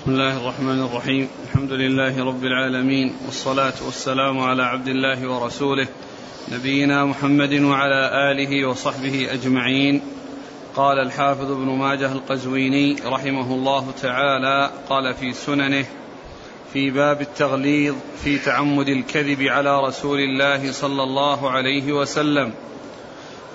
بسم الله الرحمن الرحيم. الحمد لله رب العالمين والصلاة والسلام على عبد الله ورسوله نبينا محمد وعلى آله وصحبه أجمعين. قال الحافظ ابن ماجه القزويني رحمه الله تعالى قال في سننه في باب التغليظ في تعمد الكذب على رسول الله صلى الله عليه وسلم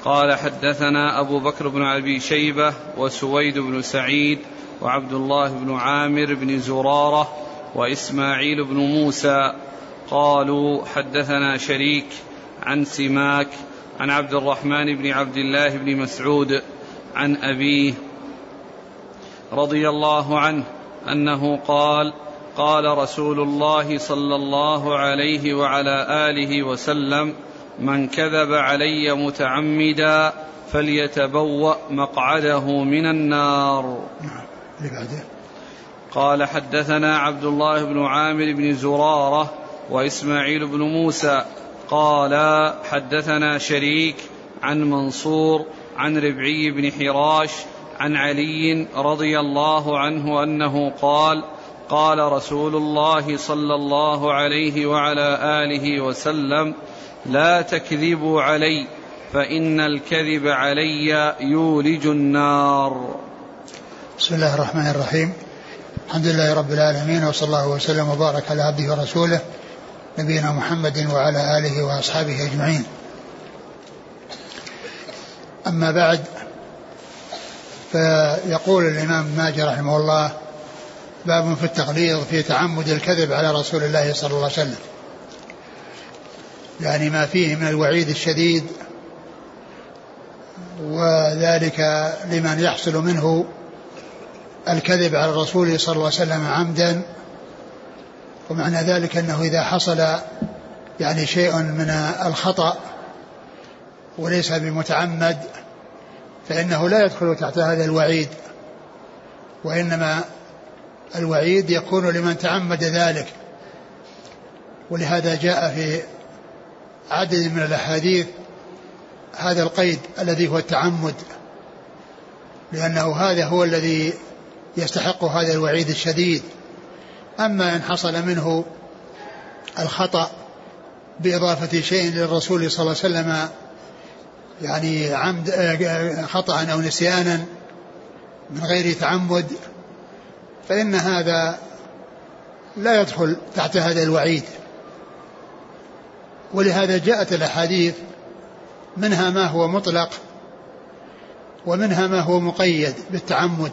قال حدثنا أبو بكر بن أبي شيبة وسويد بن سعيد وعبد الله بن عامر بن زرارة وإسماعيل بن موسى قالوا حدثنا شريك عن سماك عن عبد الرحمن بن عبد الله بن مسعود عن أبيه رضي الله عنه أنه قال قال رسول الله صلى الله عليه وعلى آله وسلم من كذب علي متعمدا فليتبوأ مقعده من النار. قال حدثنا عبد الله بن عامر بن زرارة وإسماعيل بن موسى. قال حدثنا شريك عن منصور عن ربعي بن حراش عن علي رضي الله عنه أنه قال قال رسول الله صلى الله عليه وعلى آله وسلم لا تكذبوا علي فإن الكذب علي يولج النار. بسم الله الرحمن الرحيم. الحمد لله رب العالمين وصلى الله وسلم وبارك على عبده ورسوله نبينا محمد وعلى آله وأصحابه أجمعين. أما بعد فيقول الإمام ماجه رحمه الله باب في التغليظ في تعمد الكذب على رسول الله صلى الله عليه وسلم. يعني ما فيه من الوعيد الشديد وذلك لمن يحصل منه الكذب على الرسول صلى الله عليه وسلم عمدا. ومعنى ذلك أنه إذا حصل يعني شيء من الخطأ وليس بمتعمد فإنه لا يدخل تحت هذا الوعيد وإنما الوعيد يكون لمن تعمد ذلك. ولهذا جاء في عدد من الأحاديث هذا القيد الذي هو التعمد لأنه هذا هو الذي يستحق هذا الوعيد الشديد. أما إن حصل منه الخطأ بإضافة شيء للرسول صلى الله عليه وسلم يعني عمد خطأ أو نسيانا من غير تعمد فإن هذا لا يدخل تحت هذا الوعيد. ولهذا جاءت الأحاديث منها ما هو مطلق ومنها ما هو مقيد بالتعمد.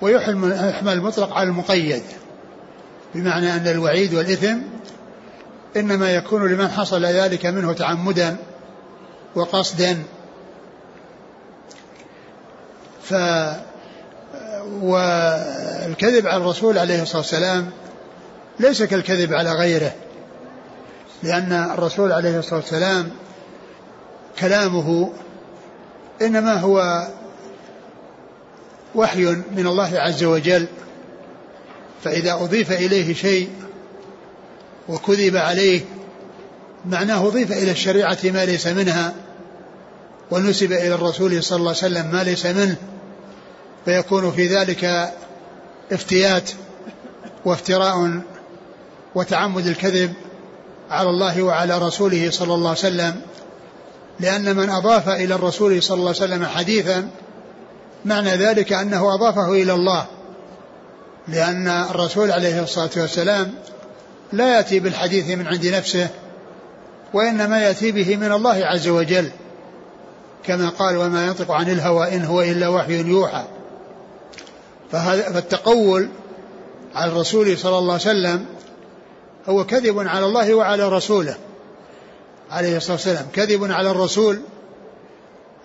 ويحمل المطلق على المقيد بمعنى أن الوعيد والإثم إنما يكون لمن حصل ذلك منه تعمدا وقصدا. ف والكذب على الرسول عليه الصلاة والسلام ليس كالكذب على غيره لأن الرسول عليه الصلاة والسلام كلامه إنما هو وحي من الله عز وجل فإذا أضيف إليه شيء وكذب عليه معناه أضيف إلى الشريعة ما ليس منها ونسب إلى الرسول صلى الله عليه وسلم ما ليس منه فيكون في ذلك افتيات وافتراء وتعمد الكذب على الله وعلى رسوله صلى الله عليه وسلم لأن من أضاف إلى الرسول صلى الله عليه وسلم حديثا معنى ذلك أنه أضافه إلى الله لأن الرسول عليه الصلاة والسلام لا يأتي بالحديث من عند نفسه وإنما يأتي به من الله عز وجل كما قال وما ينطق عن الهوى إن هو إلا وحي يوحى فالتقول على الرسول صلى الله عليه وسلم هو كذب على الله وعلى رسوله عليه الصلاة والسلام. كذب على الرسول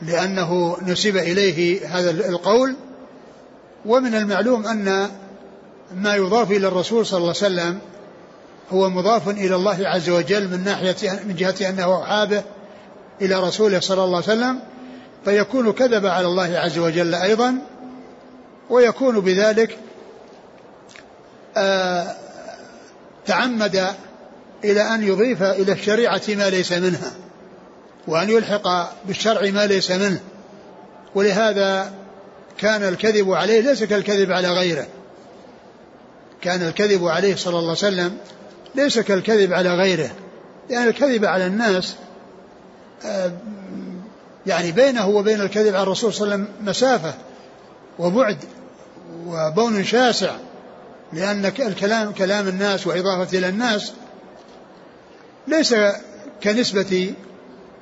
لأنه نسب إليه هذا القول. ومن المعلوم أن ما يضاف إلى الرسول صلى الله عليه وسلم هو مضاف إلى الله عز وجل من ناحية من جهة أنه حابه إلى رسوله صلى الله عليه وسلم. فيكون كذب على الله عز وجل أيضا ويكون بذلك آه تعمد إلى أن يضيف إلى الشريعة ما ليس منها وأن يلحق بالشرع ما ليس منه. ولهذا كان الكذب عليه ليس كالكذب على غيره. كان الكذب عليه صلى الله عليه وسلم ليس كالكذب على غيره. لأن الكذب على الناس آه، يعني بينه وبين الكذب على الرسول صلى الله عليه وسلم مسافة وبعد وبون شاسع. لأن الكلام كلام الناس وإضافة إلى الناس ليس كنسبة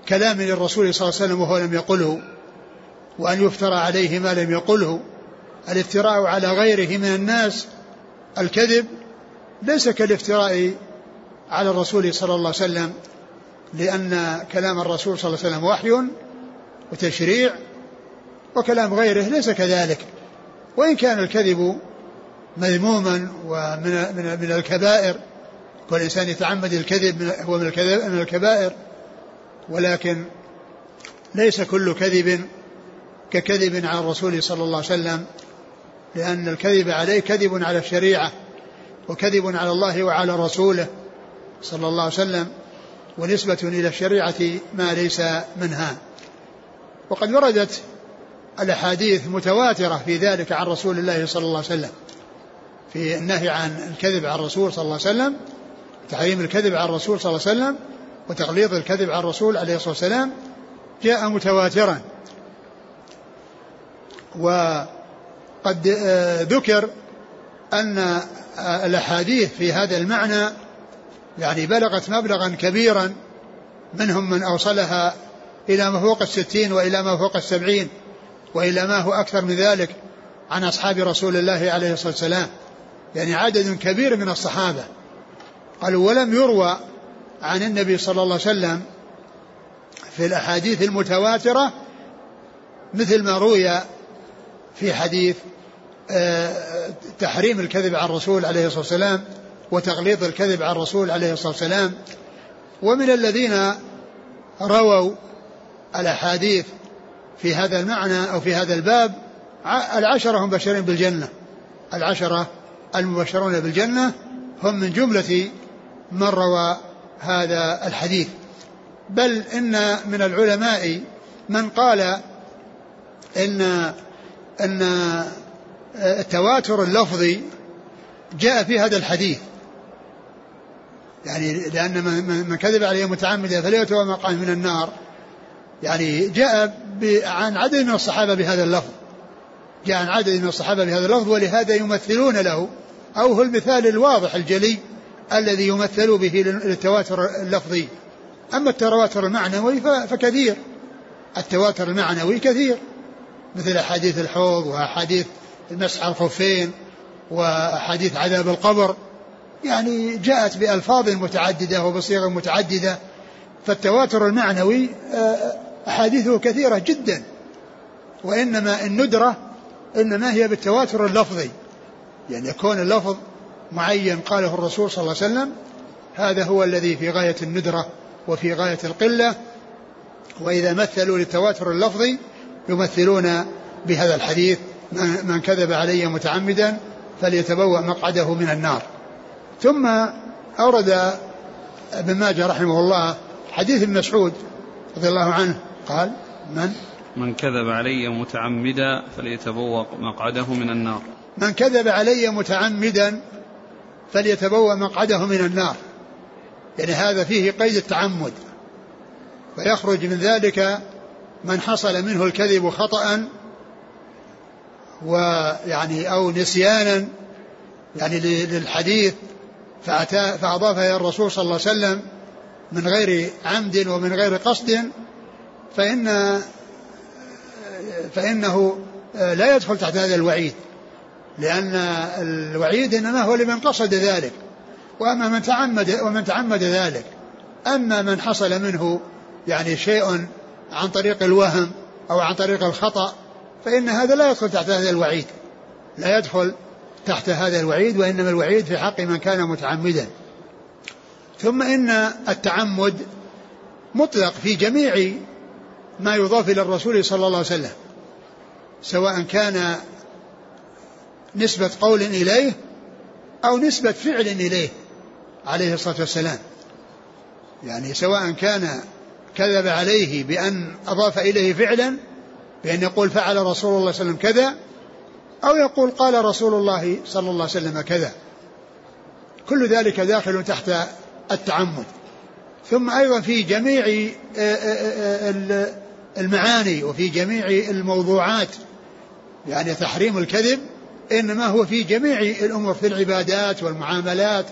كلام للرسول صلى الله عليه وسلم وهو لم يقله وأن يفترى عليه ما لم يقله. الافتراء على غيره من الناس الكذب ليس كالافتراء على الرسول صلى الله عليه وسلم لأن كلام الرسول صلى الله عليه وسلم وحي وتشريع وكلام غيره ليس كذلك. وإن كان الكذب مذموما ومن من من الكبائر والإنسان يتعمد الكذب هو من من الكبائر. ولكن ليس كل كذب ككذب على الرسول صلى الله عليه وسلم لأن الكذب عليه كذب على الشريعة وكذب على الله وعلى رسوله صلى الله عليه وسلم ونسبة إلى الشريعة ما ليس منها. وقد وردت الأحاديث متواترة في ذلك عن رسول الله صلى الله عليه وسلم. في النهي عن الكذب على الرسول صلى الله عليه وسلم تحريم الكذب على الرسول صلى الله عليه وسلم وتغليظ الكذب على الرسول عليه الصلاة والسلام جاء متواترا. وقد آه، ذكر أن آه، الأحاديث في هذا المعنى يعني بلغت مبلغا كبيرا منهم من أوصلها إلى ما فوق الستين وإلى ما فوق السبعين وإلى ما هو أكثر من ذلك عن أصحاب رسول الله عليه الصلاة والسلام. يعني عدد كبير من الصحابة. قالوا ولم يروى عن النبي صلى الله عليه وسلم في الأحاديث المتواترة مثل ما روي في حديث آه، تحريم الكذب على الرسول عليه الصلاة والسلام وتغليظ الكذب على الرسول عليه الصلاة والسلام. ومن الذين رووا الأحاديث في هذا المعنى أو في هذا الباب العشرة هم بشرين بالجنة. العشرة المبشرون بالجنة هم من جملة من روى هذا الحديث. بل إن من العلماء من قال إن أن التواتر اللفظي جاء في هذا الحديث. يعني لأن من كذب عليه متعمدا فليتوى مقام من النار. يعني جاء عن عدد من الصحابة بهذا اللفظ. جاء عن عدد من الصحابة بهذا اللفظ ولهذا يمثلون له. أو هو المثال الواضح الجلي الذي يمثل به للتواتر اللفظي. أما التواتر المعنوي فكثير. التواتر المعنوي كثير. مثل أحاديث الحوض وأحاديث المسح الخفين وأحاديث عذاب القبر. يعني جاءت بألفاظ متعددة وبصيغ متعددة. فالتواتر المعنوي آه، أحاديثه كثيرة جدا. وإنما الندرة إنما هي بالتواتر اللفظي. يعني يكون اللفظ معين قاله الرسول صلى الله عليه وسلم هذا هو الذي في غاية الندرة وفي غاية القلة وإذا مثلوا للتواتر اللفظي يمثلون بهذا الحديث من كذب علي متعمدا فليتبوأ مقعده من النار. ثم أورد ابن ماجه رحمه الله حديث ابن مسعود رضي الله عنه قال من من كذب علي متعمدا فليتبوأ مقعده من النار. من كذب علي متعمدا فليتبوأ مقعده من النار. يعني هذا فيه قيد التعمد. فيخرج من ذلك من حصل منه الكذب خطأ ويعني أو نسيانا يعني للحديث فأتى فأضافه إلى الرسول صلى الله عليه وسلم من غير عمد ومن غير قصد فإن فإنه لا يدخل تحت هذا الوعيد. لأن الوعيد إنما هو لمن قصد ذلك. وأما من تعمد ومن تعمد ذلك. أما من حصل منه يعني شيء عن طريق الوهم أو عن طريق الخطأ فإن هذا لا يدخل تحت هذا الوعيد. لا يدخل تحت هذا الوعيد وإنما الوعيد في حق من كان متعمدا. ثم إن التعمد مطلق في جميع ما يضاف إلى الرسول صلى الله عليه وسلم سواء كان نسبة قول إليه أو نسبة فعل إليه عليه الصلاة والسلام. يعني سواء كان كذب عليه بأن أضاف إليه فعلا بأن يقول فعل رسول الله صلى الله عليه وسلم كذا أو يقول قال رسول الله صلى الله عليه وسلم كذا. كل ذلك داخل تحت التعمد. ثم أيضا في جميع آه، آه، آه، المعاني وفي جميع الموضوعات يعني تحريم الكذب إنما هو في جميع الأمور في العبادات والمعاملات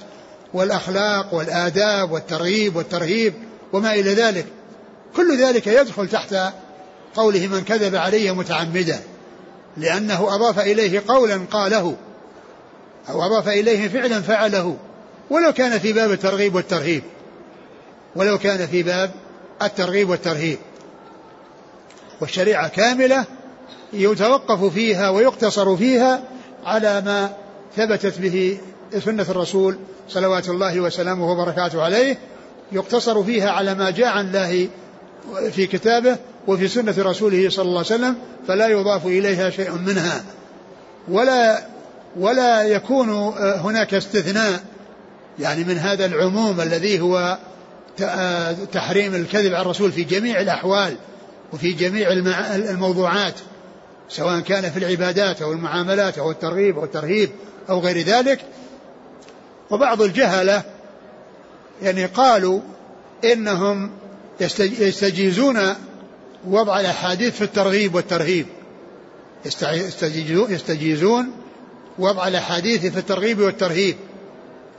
والأخلاق والآداب والترغيب والترهيب وما إلى ذلك. كل ذلك يدخل تحت قوله من كذب علي متعمدا لأنه أضاف إليه قولا قاله أو أضاف إليه فعلا فعله. ولو كان في باب الترغيب والترهيب ولو كان في باب الترغيب والترهيب. والشريعة كاملة يتوقف فيها ويقتصر فيها على ما ثبتت به سنة الرسول صلوات الله وسلامه وبركاته عليه يقتصر فيها على ما جاء عن الله في كتابه وفي سنة رسوله صلى الله عليه وسلم فلا يضاف إليها شيء منها. ولا ولا يكون هناك استثناء يعني من هذا العموم الذي هو تحريم الكذب على الرسول في جميع الأحوال وفي جميع الموضوعات. سواء كان في العبادات أو المعاملات أو الترغيب أو الترهيب أو غير ذلك. وبعض الجهلة يعني قالوا إنهم يستجيزون وضع الأحاديث في الترغيب والترهيب. يستجيزون وضع الأحاديث في الترغيب والترهيب.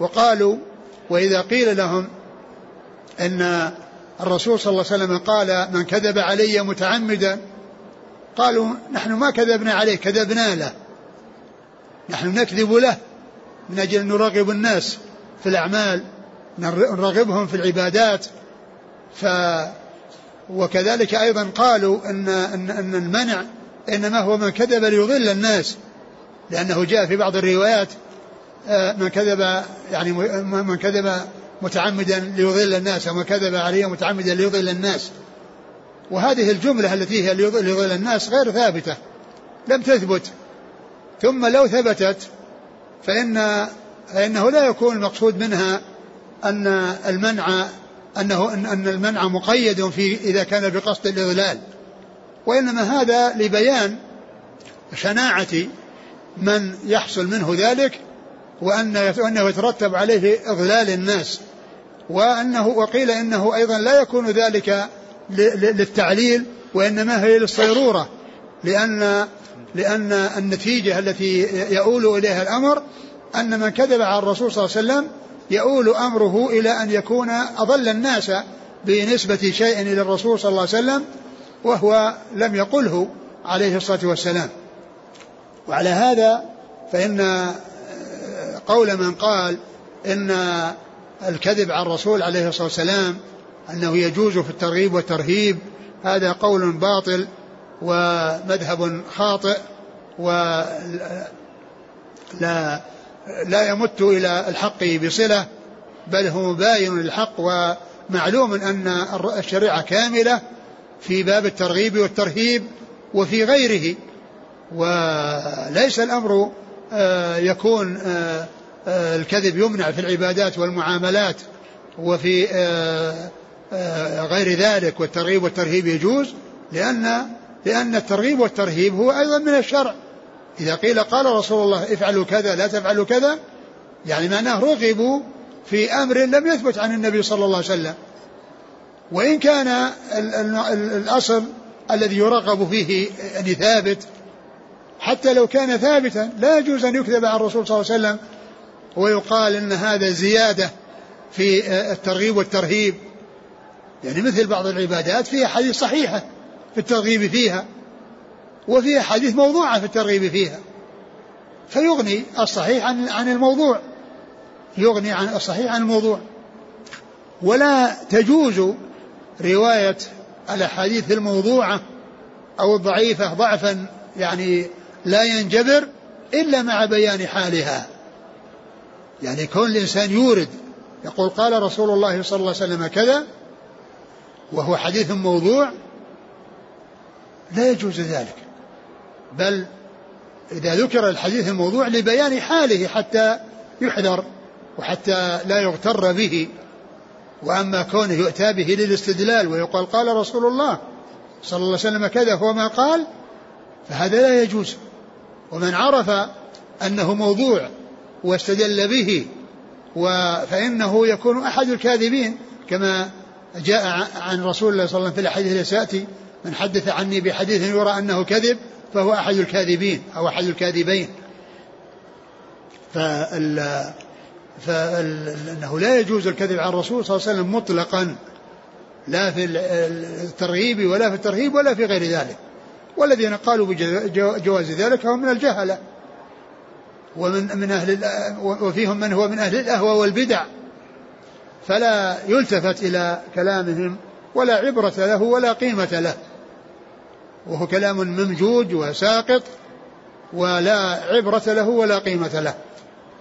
وقالوا وإذا قيل لهم أن الرسول صلى الله عليه وسلم قال من كذب علي متعمدا قالوا نحن ما كذبنا عليه كذبنا له. نحن نكذب له من أجل أن نرغب الناس في الأعمال نرغبهم في العبادات. ف وكذلك أيضا قالوا أن, أن, أن المنع إنما هو من كذب ليضل الناس لأنه جاء في بعض الروايات آه، من كذب يعني من كذب متعمدا ليضل الناس ومن كذب عليه متعمدا ليضل الناس. وهذه الجملة التي هي ليضل الناس غير ثابتة لم تثبت. ثم لو ثبتت فإن فإنه لا يكون المقصود منها أن المنع أنه أن المنع مقيد في إذا كان بقصد الإضلال وإنما هذا لبيان شناعة من يحصل منه ذلك وأن أنه يترتب عليه إضلال الناس. وأنه وقيل إنه أيضا لا يكون ذلك للتعليل وإنما هي للصيرورة لأن لأن النتيجة التي يؤول إليها الأمر أن من كذب على الرسول صلى الله عليه وسلم يؤول أمره إلى أن يكون أضل الناس بنسبة شيء إلى الرسول صلى الله عليه وسلم وهو لم يقله عليه الصلاة والسلام. وعلى هذا فإن قول من قال إن الكذب على الرسول عليه الصلاة والسلام أنه يجوز في الترغيب والترهيب. هذا قول باطل ومذهب خاطئ ولا لا يمت إلى الحق بصلة بل هو مباين للحق ومعلوم أن الشريعة كاملة في باب الترغيب والترهيب وفي غيره. وليس الأمر آه، يكون آه، آه، الكذب يمنع في العبادات والمعاملات وفي غير ذلك والترغيب والترهيب يجوز لأن لأن الترغيب والترهيب هو أيضا من الشرع. إذا قيل قال رسول الله افعلوا كذا لا تفعلوا كذا يعني معناه رغبوا في أمر لم يثبت عن النبي صلى الله عليه وسلم. وإن كان الأصل الذي يرغب فيه يعني ثابت حتى لو كان ثابتا لا يجوز أن يكذب عن الرسول صلى الله عليه وسلم ويقال أن هذا زيادة في الترغيب والترهيب. يعني مثل بعض العبادات فيها حديث صحيحة في الترغيب فيها وفيها حديث موضوعة في الترغيب فيها. فيغني الصحيح عن عن الموضوع. يغني عن الصحيح عن الموضوع. ولا تجوز رواية الأحاديث الموضوعة أو الضعيفة ضعفا يعني لا ينجبر إلا مع بيان حالها. يعني كون الإنسان يورد يقول قال رسول الله صلى الله عليه وسلم كذا وهو حديث موضوع لا يجوز ذلك. بل إذا ذكر الحديث الموضوع لبيان حاله حتى يحذر وحتى لا يغتر به. وأما كونه يؤتى به للاستدلال ويقال قال رسول الله صلى الله عليه وسلم كذا هو ما قال فهذا لا يجوز. ومن عرف أنه موضوع واستدل به فإنه يكون أحد الكاذبين كما جاء عن رسول الله صلى الله عليه وسلم في الحديث الذي سيأتي من حدث عني بحديث يرى أنه كذب فهو أحد الكاذبين أو أحد الكاذبين. فال فإنه لا يجوز الكذب على الرسول صلى الله عليه وسلم مطلقا لا في الترغيب ولا في الترهيب ولا في غير ذلك. والذين قالوا بجواز ذلك هم من الجهلة ومن من أهل وفيهم من هو من أهل الأهوى والبدع. فلا يلتفت إلى كلامهم ولا عبرة له ولا قيمة له. وهو كلام ممجوج وساقط ولا عبرة له ولا قيمة له.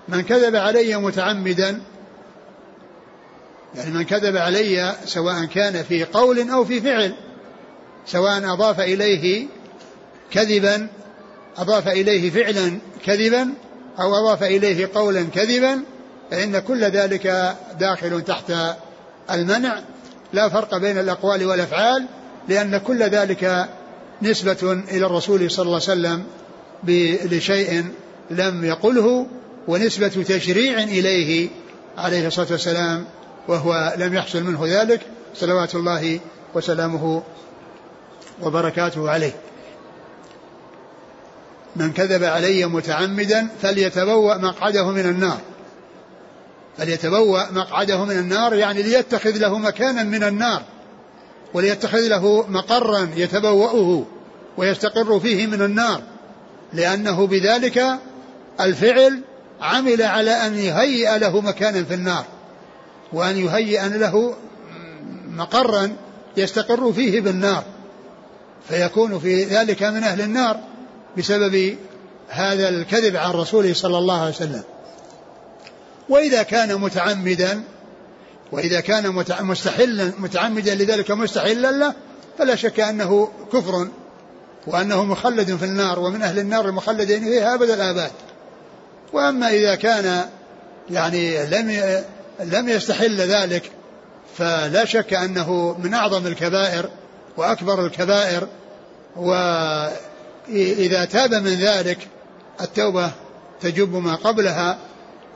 من كذب علي متعمدا يعني من كذب علي سواء كان في قول أو في فعل سواء أضاف إليه كذبا أضاف إليه فعلا كذبا أو أضاف إليه قولا كذبا فإن كل ذلك داخل تحت المنع لا فرق بين الأقوال والأفعال لأن كل ذلك نسبة إلى الرسول صلى الله عليه وسلم لشيء لم يقله ونسبة تشريع إليه عليه الصلاة والسلام وهو لم يحصل منه ذلك صلوات الله وسلامه وبركاته عليه. من كذب علي متعمدا فليتبوأ مقعده من النار. فليتبوأ مقعده من النار يعني ليتخذ له مكانا من النار وليتخذ له مقرا يتبوأه ويستقر فيه من النار لأنه بذلك الفعل عمل على أن يهيئ له مكانا في النار وأن يهيئ له مقرا يستقر فيه بالنار فيكون في ذلك من أهل النار بسبب هذا الكذب عن رسوله صلى الله عليه وسلم. وإذا كان متعمدا وإذا كان مستحلا متعمدا لذلك مستحلا له فلا شك أنه كفر وأنه مخلد في النار ومن أهل النار المخلدين فيها أبد الآباد. وأما إذا كان يعني لم لم يستحل ذلك فلا شك أنه من أعظم الكبائر وأكبر الكبائر. وإذا تاب من ذلك التوبة تجب ما قبلها.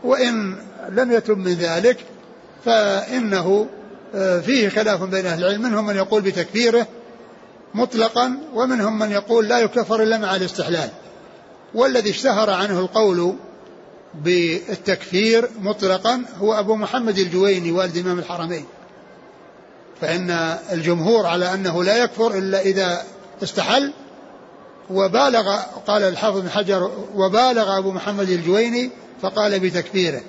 وإن لم يتب من ذلك فإنه آه، فيه خلاف بين أهل العلم. منهم من يقول بتكفيره مطلقا ومنهم من يقول لا يكفر إلا مع الاستحلال. والذي اشتهر عنه القول بالتكفير مطلقا هو أبو محمد الجويني والد إمام الحرمين. فإن الجمهور على أنه لا يكفر إلا إذا استحل وبالغ قال الحافظ بن حجر وبالغ أبو محمد الجويني فقال بتكفيره.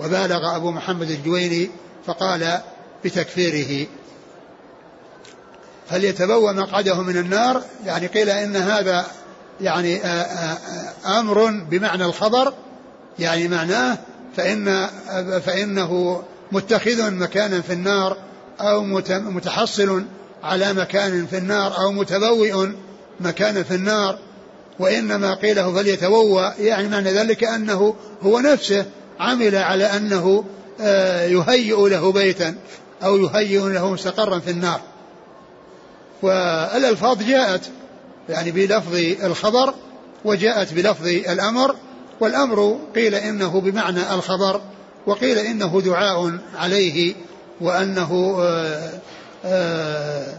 وبالغ أبو محمد الجويني فقال بتكفيره. فليتبوأ مقعده من النار. يعني قيل إن هذا يعني أمر بمعنى الخبر. يعني معناه فإن فإنه متخذ مكانا في النار أو متحصل على مكان في النار أو متبوئ مكانا في النار وإنما قيله فليتبوأ يعني معنى ذلك أنه هو نفسه عمل على أنه آه، يهيئ له بيتا أو يهيئ له مستقرا في النار. والألفاظ جاءت يعني بلفظ الخبر وجاءت بلفظ الأمر والأمر قيل إنه بمعنى الخبر وقيل إنه دعاء عليه وأنه آآ آه،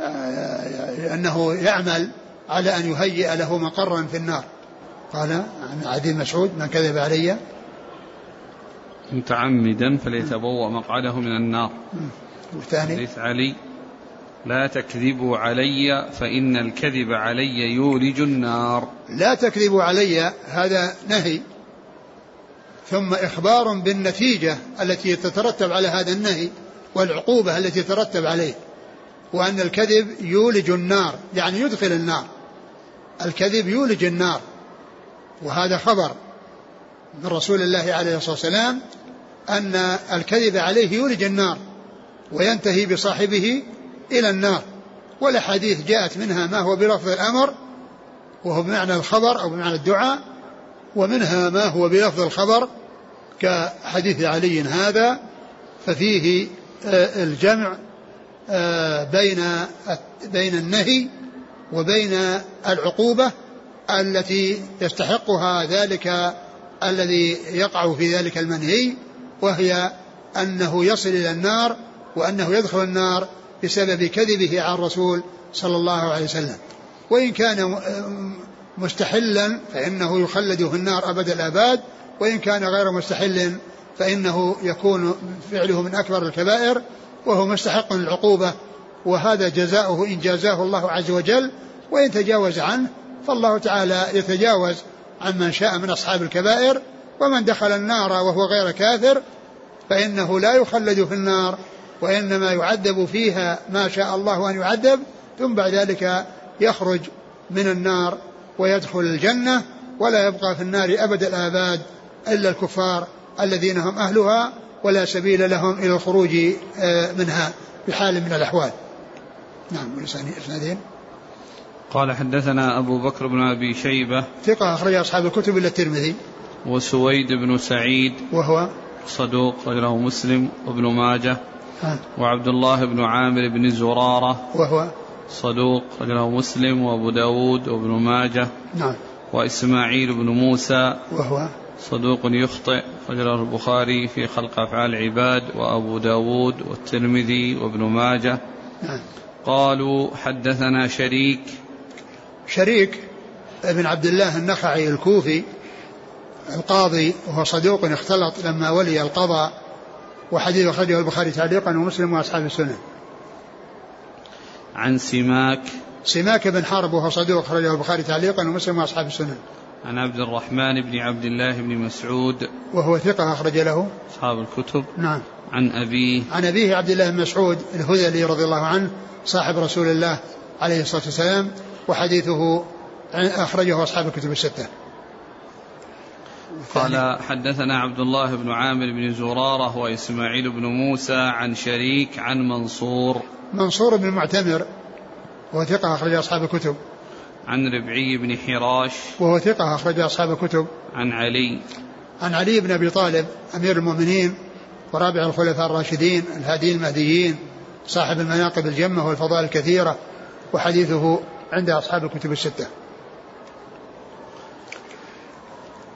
آآ آه، أنه يعمل على أن يهيئ له مقرا في النار. قال عن عدي مسعود من كذب علي؟ متعمدا فليتبوأ مقعده من النار. والثاني؟ حديث علي لا تكذبوا علي فإن الكذب علي يولج النار. لا تكذبوا علي هذا نهي. ثم إخبار بالنتيجة التي تترتب على هذا النهي والعقوبة التي تترتب عليه وأن الكذب يولج النار يعني يدخل النار. الكذب يولج النار. وهذا خبر من رسول الله عليه الصلاة والسلام أن الكذب عليه يولج النار وينتهي بصاحبه إلى النار. والأحاديث جاءت منها ما هو بلفظ الأمر وهو بمعنى الخبر أو بمعنى الدعاء ومنها ما هو بلفظ الخبر كحديث علي هذا. ففيه آه، الجمع آه، بين بين النهي وبين العقوبة التي يستحقها ذلك الذي يقع في ذلك المنهي وهي أنه يصل إلى النار وأنه يدخل النار بسبب كذبه على الرسول صلى الله عليه وسلم. وإن كان مستحلا فإنه يخلد في النار أبد الآباد وإن كان غير مستحل فإنه يكون فعله من أكبر الكبائر وهو مستحق للعقوبة وهذا جزاؤه إن جازاه الله عز وجل وإن تجاوز عنه فالله تعالى يتجاوز عن من شاء من أصحاب الكبائر ومن دخل النار وهو غير كافر فإنه لا يخلد في النار وإنما يعذب فيها ما شاء الله أن يعذب ثم بعد ذلك يخرج من النار ويدخل الجنة ولا يبقى في النار أبد الآباد إلا الكفار الذين هم أهلها ولا سبيل لهم إلى الخروج آه، منها بحال من الأحوال. نعم والإسنادين قال حدثنا أبو بكر بن أبي شيبة ثقة أخرج أصحاب الكتب إلا الترمذي. وسويد بن سعيد وهو صدوق رجله مسلم وابن ماجه وعبد الله بن عامر بن زرارة وهو صدوق رجله مسلم وأبو داود وابن ماجه نعم. وإسماعيل بن موسى وهو صدوق يخطئ رجله البخاري في خلق أفعال العباد وأبو داود والترمذي وابن ماجه نعم. قالوا حدثنا شريك. شريك ابن عبد الله النخعي الكوفي القاضي وهو صدوق اختلط لما ولي القضاء وحديث أخرجه البخاري تعليقا ومسلم وأصحاب السنن عن سماك. سماك بن حرب وهو صدوق أخرجه البخاري تعليقا ومسلم وأصحاب السنن عن عبد الرحمن بن عبد الله بن مسعود. وهو ثقة أخرج له. أصحاب الكتب. نعم. عن أبيه. عن أبيه عبد الله بن مسعود الهذلي رضي الله عنه صاحب رسول الله عليه الصلاة والسلام وحديثه أخرجه أصحاب الكتب الستة. قال حدثنا عبد الله بن عامر بن زرارة وإسماعيل بن موسى عن شريك عن منصور. منصور بن المعتمر وهو ثقة أخرج أصحاب الكتب. عن ربعي بن حراش. وهو ثقة أخرج أصحاب الكتب. عن علي. عن علي بن أبي طالب أمير المؤمنين ورابع الخلفاء الراشدين الهادي المهديين. صاحب المناقب الجمة والفضائل الكثيرة وحديثه عند أصحاب الكتب الستة.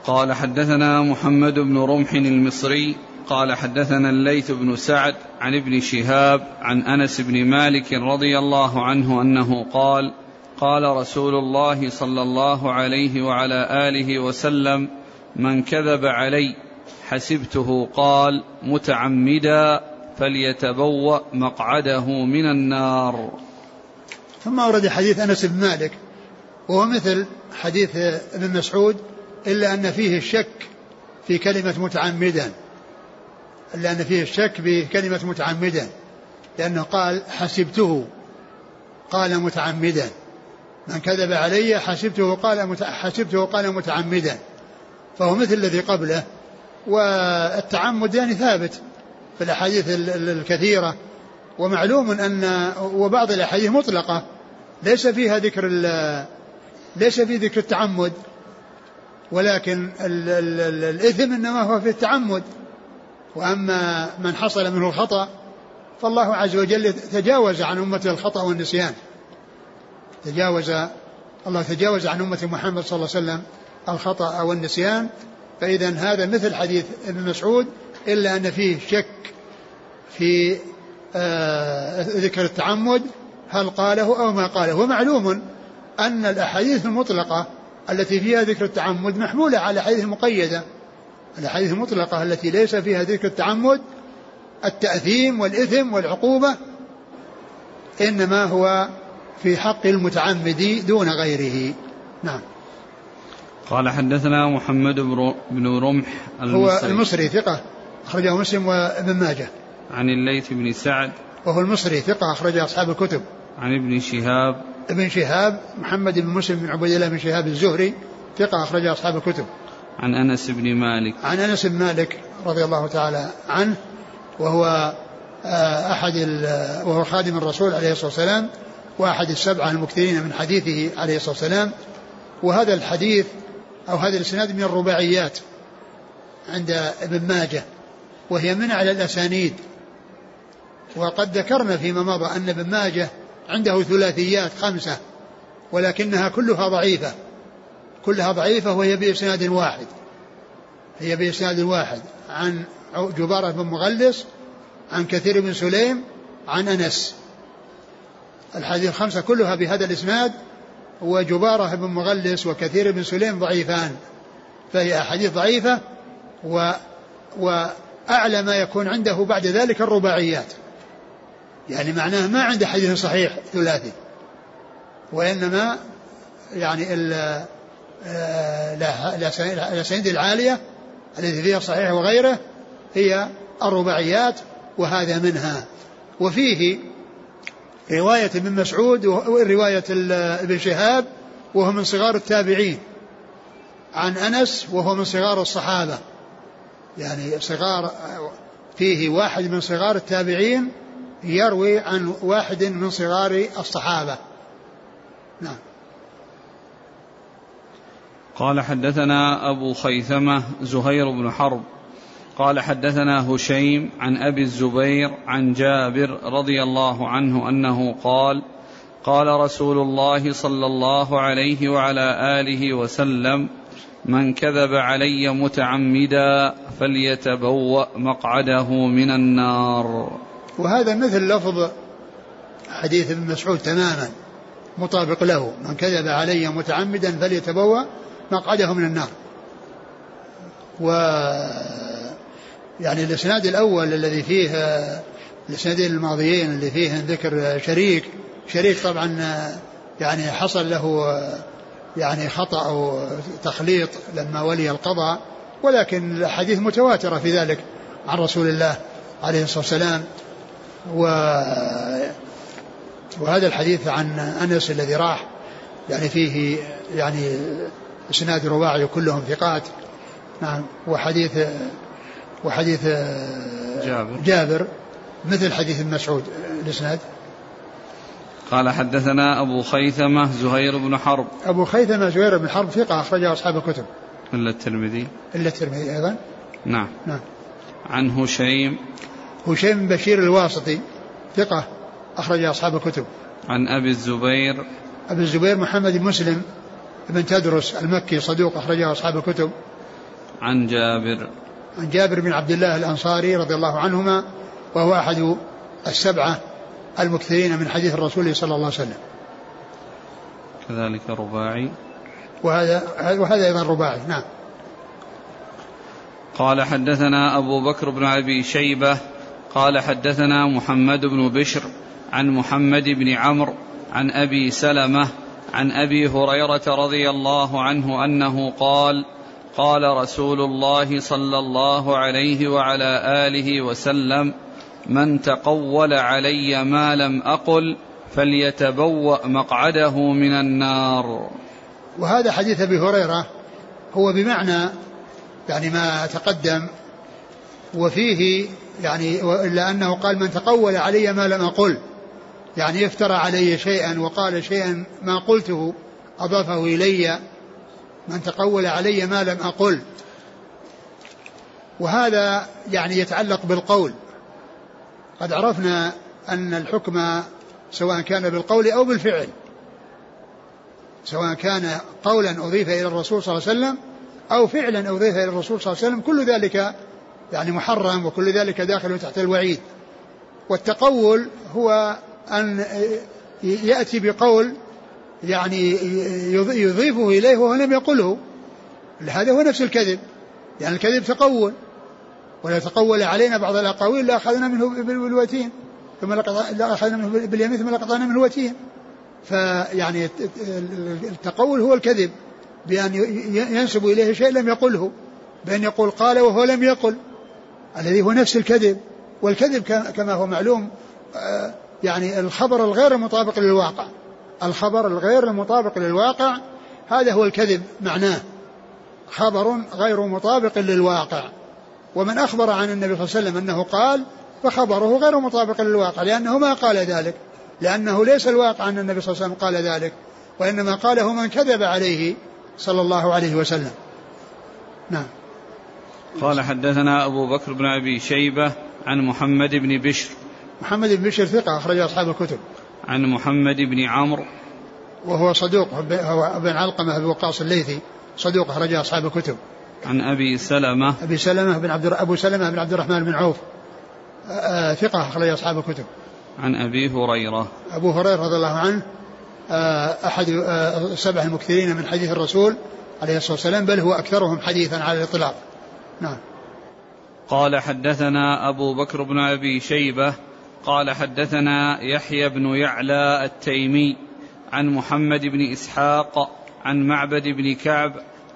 قال حدثنا محمد بن رمح المصري قال حدثنا الليث بن سعد عن ابن شهاب عن أنس بن مالك رضي الله عنه أنه قال قال رسول الله صلى الله عليه وعلى آله وسلم من كذب علي حسبته قال متعمدا فليتبوأ مقعده من النار. ثم ورد حديث أنس بن مالك وهو مثل حديث ابن مسعود إلا أن فيه الشك في كلمة متعمدا. إلا أن فيه الشك بكلمة متعمدا لأنه قال حسبته قال متعمدا. من كذب علي حسبته قال حسبته قال متعمدا. فهو مثل الذي قبله والتعمد يعني ثابت. في الأحاديث الكثيرة. ومعلوم أن وبعض الأحاديث مطلقة. ليس فيها ذكر ليس في ذكر التعمد. ولكن ال ال ال الإثم إنما هو في التعمد. وأما من حصل منه الخطأ فالله عز وجل تجاوز عن أمة الخطأ والنسيان. تجاوز الله تجاوز عن أمة محمد صلى الله عليه وسلم الخطأ والنسيان. فإذا هذا مثل حديث ابن مسعود إلا أن فيه شك في آه ذكر التعمد هل قاله أو ما قاله. ومعلوم أن الأحاديث المطلقة التي فيها ذكر التعمد محمولة على الأحاديث المقيدة الأحاديث المطلقة التي ليس فيها ذكر التعمد التأثيم والإثم والعقوبة إنما هو في حق المتعمد دون غيره. نعم. قال حدثنا محمد بن رمح المصري. هو المصري ثقة. أخرجه مسلم وابن ماجه. عن الليث بن سعد. وهو المصري ثقة أخرج أصحاب الكتب. عن ابن شهاب. ابن شهاب محمد بن مسلم بن عبيد الله بن شهاب الزهري ثقة أخرج أصحاب الكتب. عن أنس بن مالك. عن أنس بن مالك رضي الله تعالى عنه وهو آه، أحد وهو خادم الرسول عليه الصلاة والسلام وأحد السبعة المكثرين من حديثه عليه الصلاة والسلام. وهذا الحديث أو هذا الإسناد من الرباعيات عند ابن ماجه. وهي من على الأسانيد. وقد ذكرنا فيما مضى أن ابن ماجه عنده ثلاثيات خمسة ولكنها كلها ضعيفة. كلها ضعيفة وهي بإسناد واحد. هي بإسناد واحد. عن جبارة بن مغلس عن كثير بن سليم عن أنس. الحديث الخمسة كلها بهذا الإسناد وجبارة بن مغلس وكثير بن سليم ضعيفان. فهي أحاديث ضعيفة و وأعلى ما يكون عنده بعد ذلك الرباعيات. يعني معناه ما عنده حديث صحيح ثلاثي. وإنما يعني الأسانيد العالية التي فيها الصحيح وغيره هي الرباعيات وهذا منها. وفيه رواية ابن مسعود ورواية ابن شهاب وهو من صغار التابعين. عن أنس وهو من صغار الصحابة. يعني صغار فيه واحد من صغار التابعين يروي عن واحد من صغار الصحابة. نعم. قال حدثنا أبو خيثمة زهير بن حرب. قال حدثنا هشيم عن أبي الزبير عن جابر رضي الله عنه أنه قال قال رسول الله صلى الله عليه وعلى آله وسلم من كذب علي متعمدا فليتبوأ مقعده من النار. وهذا مثل لفظ حديث ابن مسعود تماما مطابق له. من كذب علي متعمدا فليتبوأ مقعده من النار. و يعني الإسناد الأول الذي فيه الإسنادين الماضيين اللي فيه ذكر شريك شريك طبعا يعني حصل له يعني خطأ أو تخليط لما ولي القضاء ولكن الأحاديث متواترة في ذلك عن رسول الله عليه الصلاة والسلام. و وهذا الحديث عن أنس الذي راح يعني فيه يعني إسناد رباعي كلهم ثقات. نعم وحديث وحديث جابر. جابر مثل حديث ابن مسعود الإسناد. قال حدثنا أبو خيثمة زهير بن حرب. أبو خيثمة زهير بن حرب ثقة أخرجه أصحاب الكتب. إلا الترمذي. إلا الترمذي أيضا. نعم. نعم. عن هشيم. هشيم بن بشير الواسطي ثقة أخرج أصحاب الكتب. عن أبي الزبير. أبي الزبير محمد بن مسلم بن تدرس المكي صدوق أخرجه أصحاب الكتب. عن جابر. عن جابر بن عبد الله الأنصاري رضي الله عنهما وهو أحد السبعة المكثرين من حديث الرسول صلى الله عليه وسلم. كذلك رباعي. وهذا وهذا أيضا رباعي نعم. قال حدثنا أبو بكر بن أبي شيبة قال حدثنا محمد بن بشر عن محمد بن عمرو عن أبي سلمة عن أبي هريرة رضي الله عنه أنه قال قال رسول الله صلى الله عليه وعلى آله وسلم من تقول علي ما لم أقل فليتبوأ مقعده من النار. وهذا حديث أبي هريرة هو بمعنى يعني ما تقدم وفيه يعني إلا أنه قال من تقول علي ما لم أقل يعني افترى علي شيئا وقال شيئا ما قلته أضافه إلي من تقول علي ما لم أقل. وهذا يعني يتعلق بالقول قد عرفنا أن الحكم سواء كان بالقول أو بالفعل. سواء كان قولا أضيف إلى الرسول صلى الله عليه وسلم أو فعلا أضيف إلى الرسول صلى الله عليه وسلم كل ذلك يعني محرم وكل ذلك داخل تحت الوعيد. والتقول هو أن يأتي بقول يعني يضيفه إليه وهو لم يقله. هذا هو نفس الكذب. يعني الكذب تقول. ولا تقول علينا بعض الأقاويل لأخذنا منه بالوتين ثم لأخذنا منه باليمين ثم لقطعنا منه الوتين. فيعني التقول هو الكذب بأن ينسب إليه شيء لم يقله بأن يقول قال وهو لم يقل الذي هو نفس الكذب. والكذب كما هو معلوم آه، يعني الخبر الغير مطابق للواقع. الخبر الغير المطابق للواقع هذا هو الكذب معناه. خبر غير مطابق للواقع. ومن أخبر عن النبي صلى الله عليه وسلم أنه قال فخبره غير مطابق للواقع لأنه ما قال ذلك. لأنه ليس الواقع أن النبي صلى الله عليه وسلم قال ذلك وإنما قاله من كذب عليه صلى الله عليه وسلم. نعم. قال حدثنا أبو بكر بن أبي شيبة عن محمد بن بشر. محمد بن بشر ثقة أخرج أصحاب الكتب. عن محمد بن عمرو. وهو صدوق هو بن علقمة بن وقاص الليثي صدوق أخرج أصحاب الكتب. عن أبي سلمة. أبي سلمة بن عبد أبو سلمة بن عبد الرحمن بن عوف. آه، ثقة أخرج أصحاب الكتب. عن أبي هريرة. أبو هريرة رضي الله عنه آه، أحد السبع المكثرين من حديث الرسول عليه الصلاة والسلام بل هو أكثرهم حديثا على الإطلاق. نعم. قال حدثنا أبو بكر بن أبي شيبة. قال حدثنا يحيى بن يعلى التيمي عن محمد بن إسحاق عن معبد بن كعب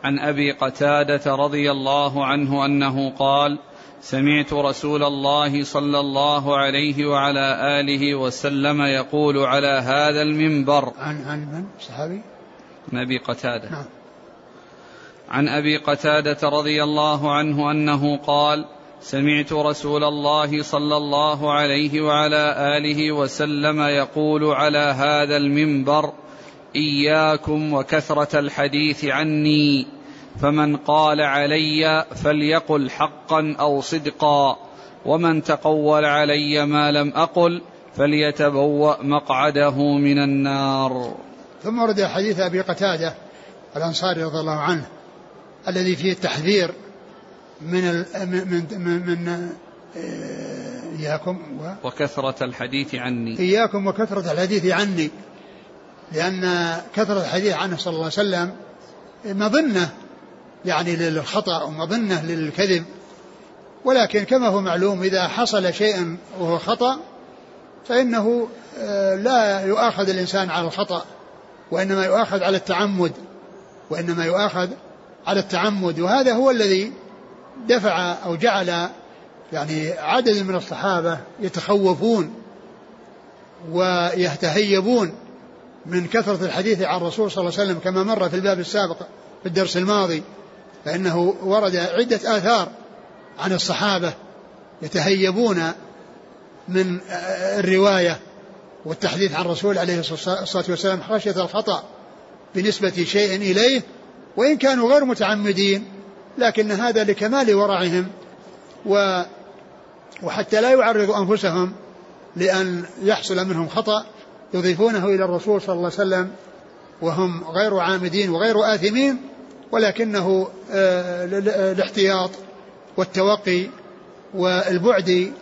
عن أبي قتادة رضي الله عنه أنه قال سمعت رسول الله صلى الله عليه وعلى آله وسلم يقول على هذا المنبر. عن عن من؟ صحابي؟ عن أبي قتادة. نعم. عن أبي قتادة رضي الله عنه أنه قال سمعت رسول الله صلى الله عليه وعلى آله وسلم يقول على هذا المنبر إياكم وكثرة الحديث عني. فمن قال علي فليقل حقا أو صدقا. ومن تقول علي ما لم أقل فليتبوأ مقعده من النار. ثم ورد حديث أبي قتادة الأنصاري رضي الله عنه الذي فيه التحذير من من من, من آه، إياكم و وكثرة الحديث عني. إياكم وكثرة الحديث عني. لأن كثرة الحديث عنه صلى الله عليه وسلم مظنة. يعني للخطأ ومظنة للكذب. ولكن كما هو معلوم إذا حصل شيء وهو خطأ فإنه آه، لا يؤاخذ الإنسان على الخطأ وإنما يؤاخذ على التعمد وإنما يؤاخذ على التعمد. وهذا هو الذي دفع أو جعل يعني عدد من الصحابة يتخوفون ويتهيبون من كثرة الحديث عن الرسول صلى الله عليه وسلم كما مر في الباب السابق في الدرس الماضي. فإنه ورد عدة آثار عن الصحابة يتهيبون من الرواية والتحديث عن الرسول عليه الصلاة والسلام خشية الخطأ بنسبة شيء إليه وإن كانوا غير متعمدين لكن هذا لكمال ورعهم و وحتى لا يعرضوا أنفسهم لأن يحصل منهم خطأ يضيفونه إلى الرسول صلى الله عليه وسلم وهم غير عامدين وغير آثمين ولكنه آه، الاحتياط والتوقي والبعد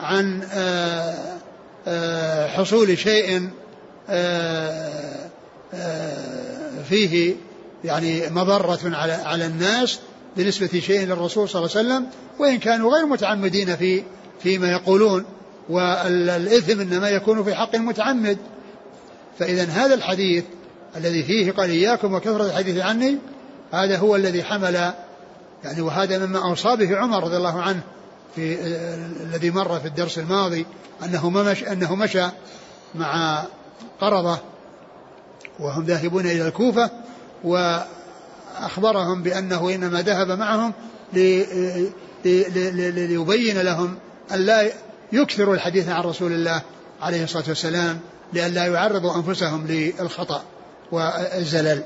عن آه، آه، حصول شيء فيه يعني مضرة على على الناس بنسبة شيء للرسول صلى الله عليه وسلم وإن كانوا غير متعمدين في فيما يقولون والإثم إنما يكون في حق المتعمد. فإذا هذا الحديث الذي فيه قال إياكم وكثرة الحديث عني هذا هو الذي حمل يعني وهذا مما أوصى به عمر رضي الله عنه في الذي مر في الدرس الماضي أنه مش أنه مشى مع قرضة وهم ذاهبون إلى الكوفة و أخبرهم بأنه إنما ذهب معهم ليبين لهم أن لا يكثروا الحديث عن رسول الله عليه الصلاة والسلام لأن لا يعرضوا أنفسهم للخطأ والزلل.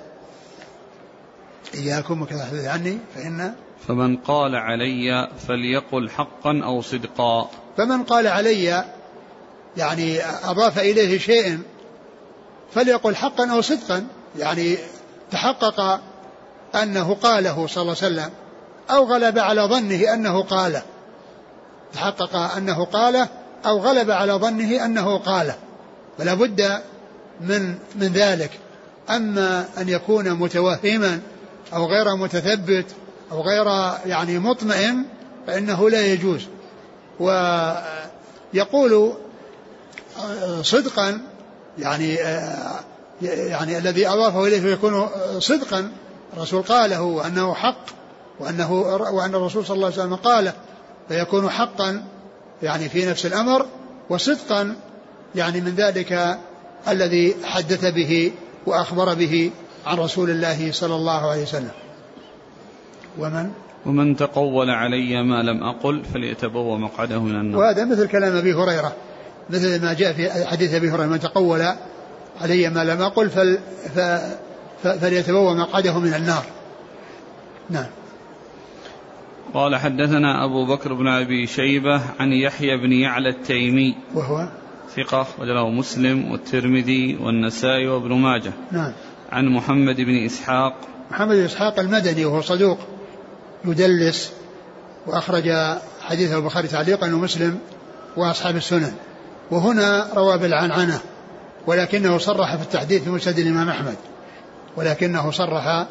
إياكم وكذا عني فإن فمن قال علي فليقل حقا أو صدقا. فمن قال علي يعني أضاف إليه شيء فليقل حقا أو صدقا يعني تحقق أنه قاله صلى الله عليه وسلم أو غلب على ظنه أنه قاله. تحقق أنه قاله أو غلب على ظنه أنه قاله. فلا بد من من ذلك. أما أن يكون متوهما أو غير متثبت أو غير يعني مطمئن فإنه لا يجوز. ويقول صدقا يعني يعني الذي أضافه إليه يكون صدقا الرسول قاله وأنه حق وأنه وأن الرسول صلى الله عليه وسلم قاله فيكون حقا يعني في نفس الأمر وصدقا يعني من ذلك الذي حدث به وأخبر به عن رسول الله صلى الله عليه وسلم. ومن؟ ومن تقول علي ما لم أقل فليتبوى مقعده من النار. وهذا مثل كلام أبي هريرة مثل ما جاء في حديث أبي هريرة من تقول علي ما لم أقل فل فليتبوى مقعده من النار. نعم. قال حدثنا أبو بكر بن أبي شيبة عن يحيى بن يعلى التيمي. وهو؟ ثقة وله مسلم والترمذي والنسائي وابن ماجه. نعم. عن محمد بن إسحاق. محمد بن إسحاق المدني وهو صدوق يدلس وأخرج حديثه البخاري تعليقا ومسلم وأصحاب السنن. وهنا روى بالعنعنة ولكنه صرح في التحديث في مسند الإمام أحمد. ولكنه صرح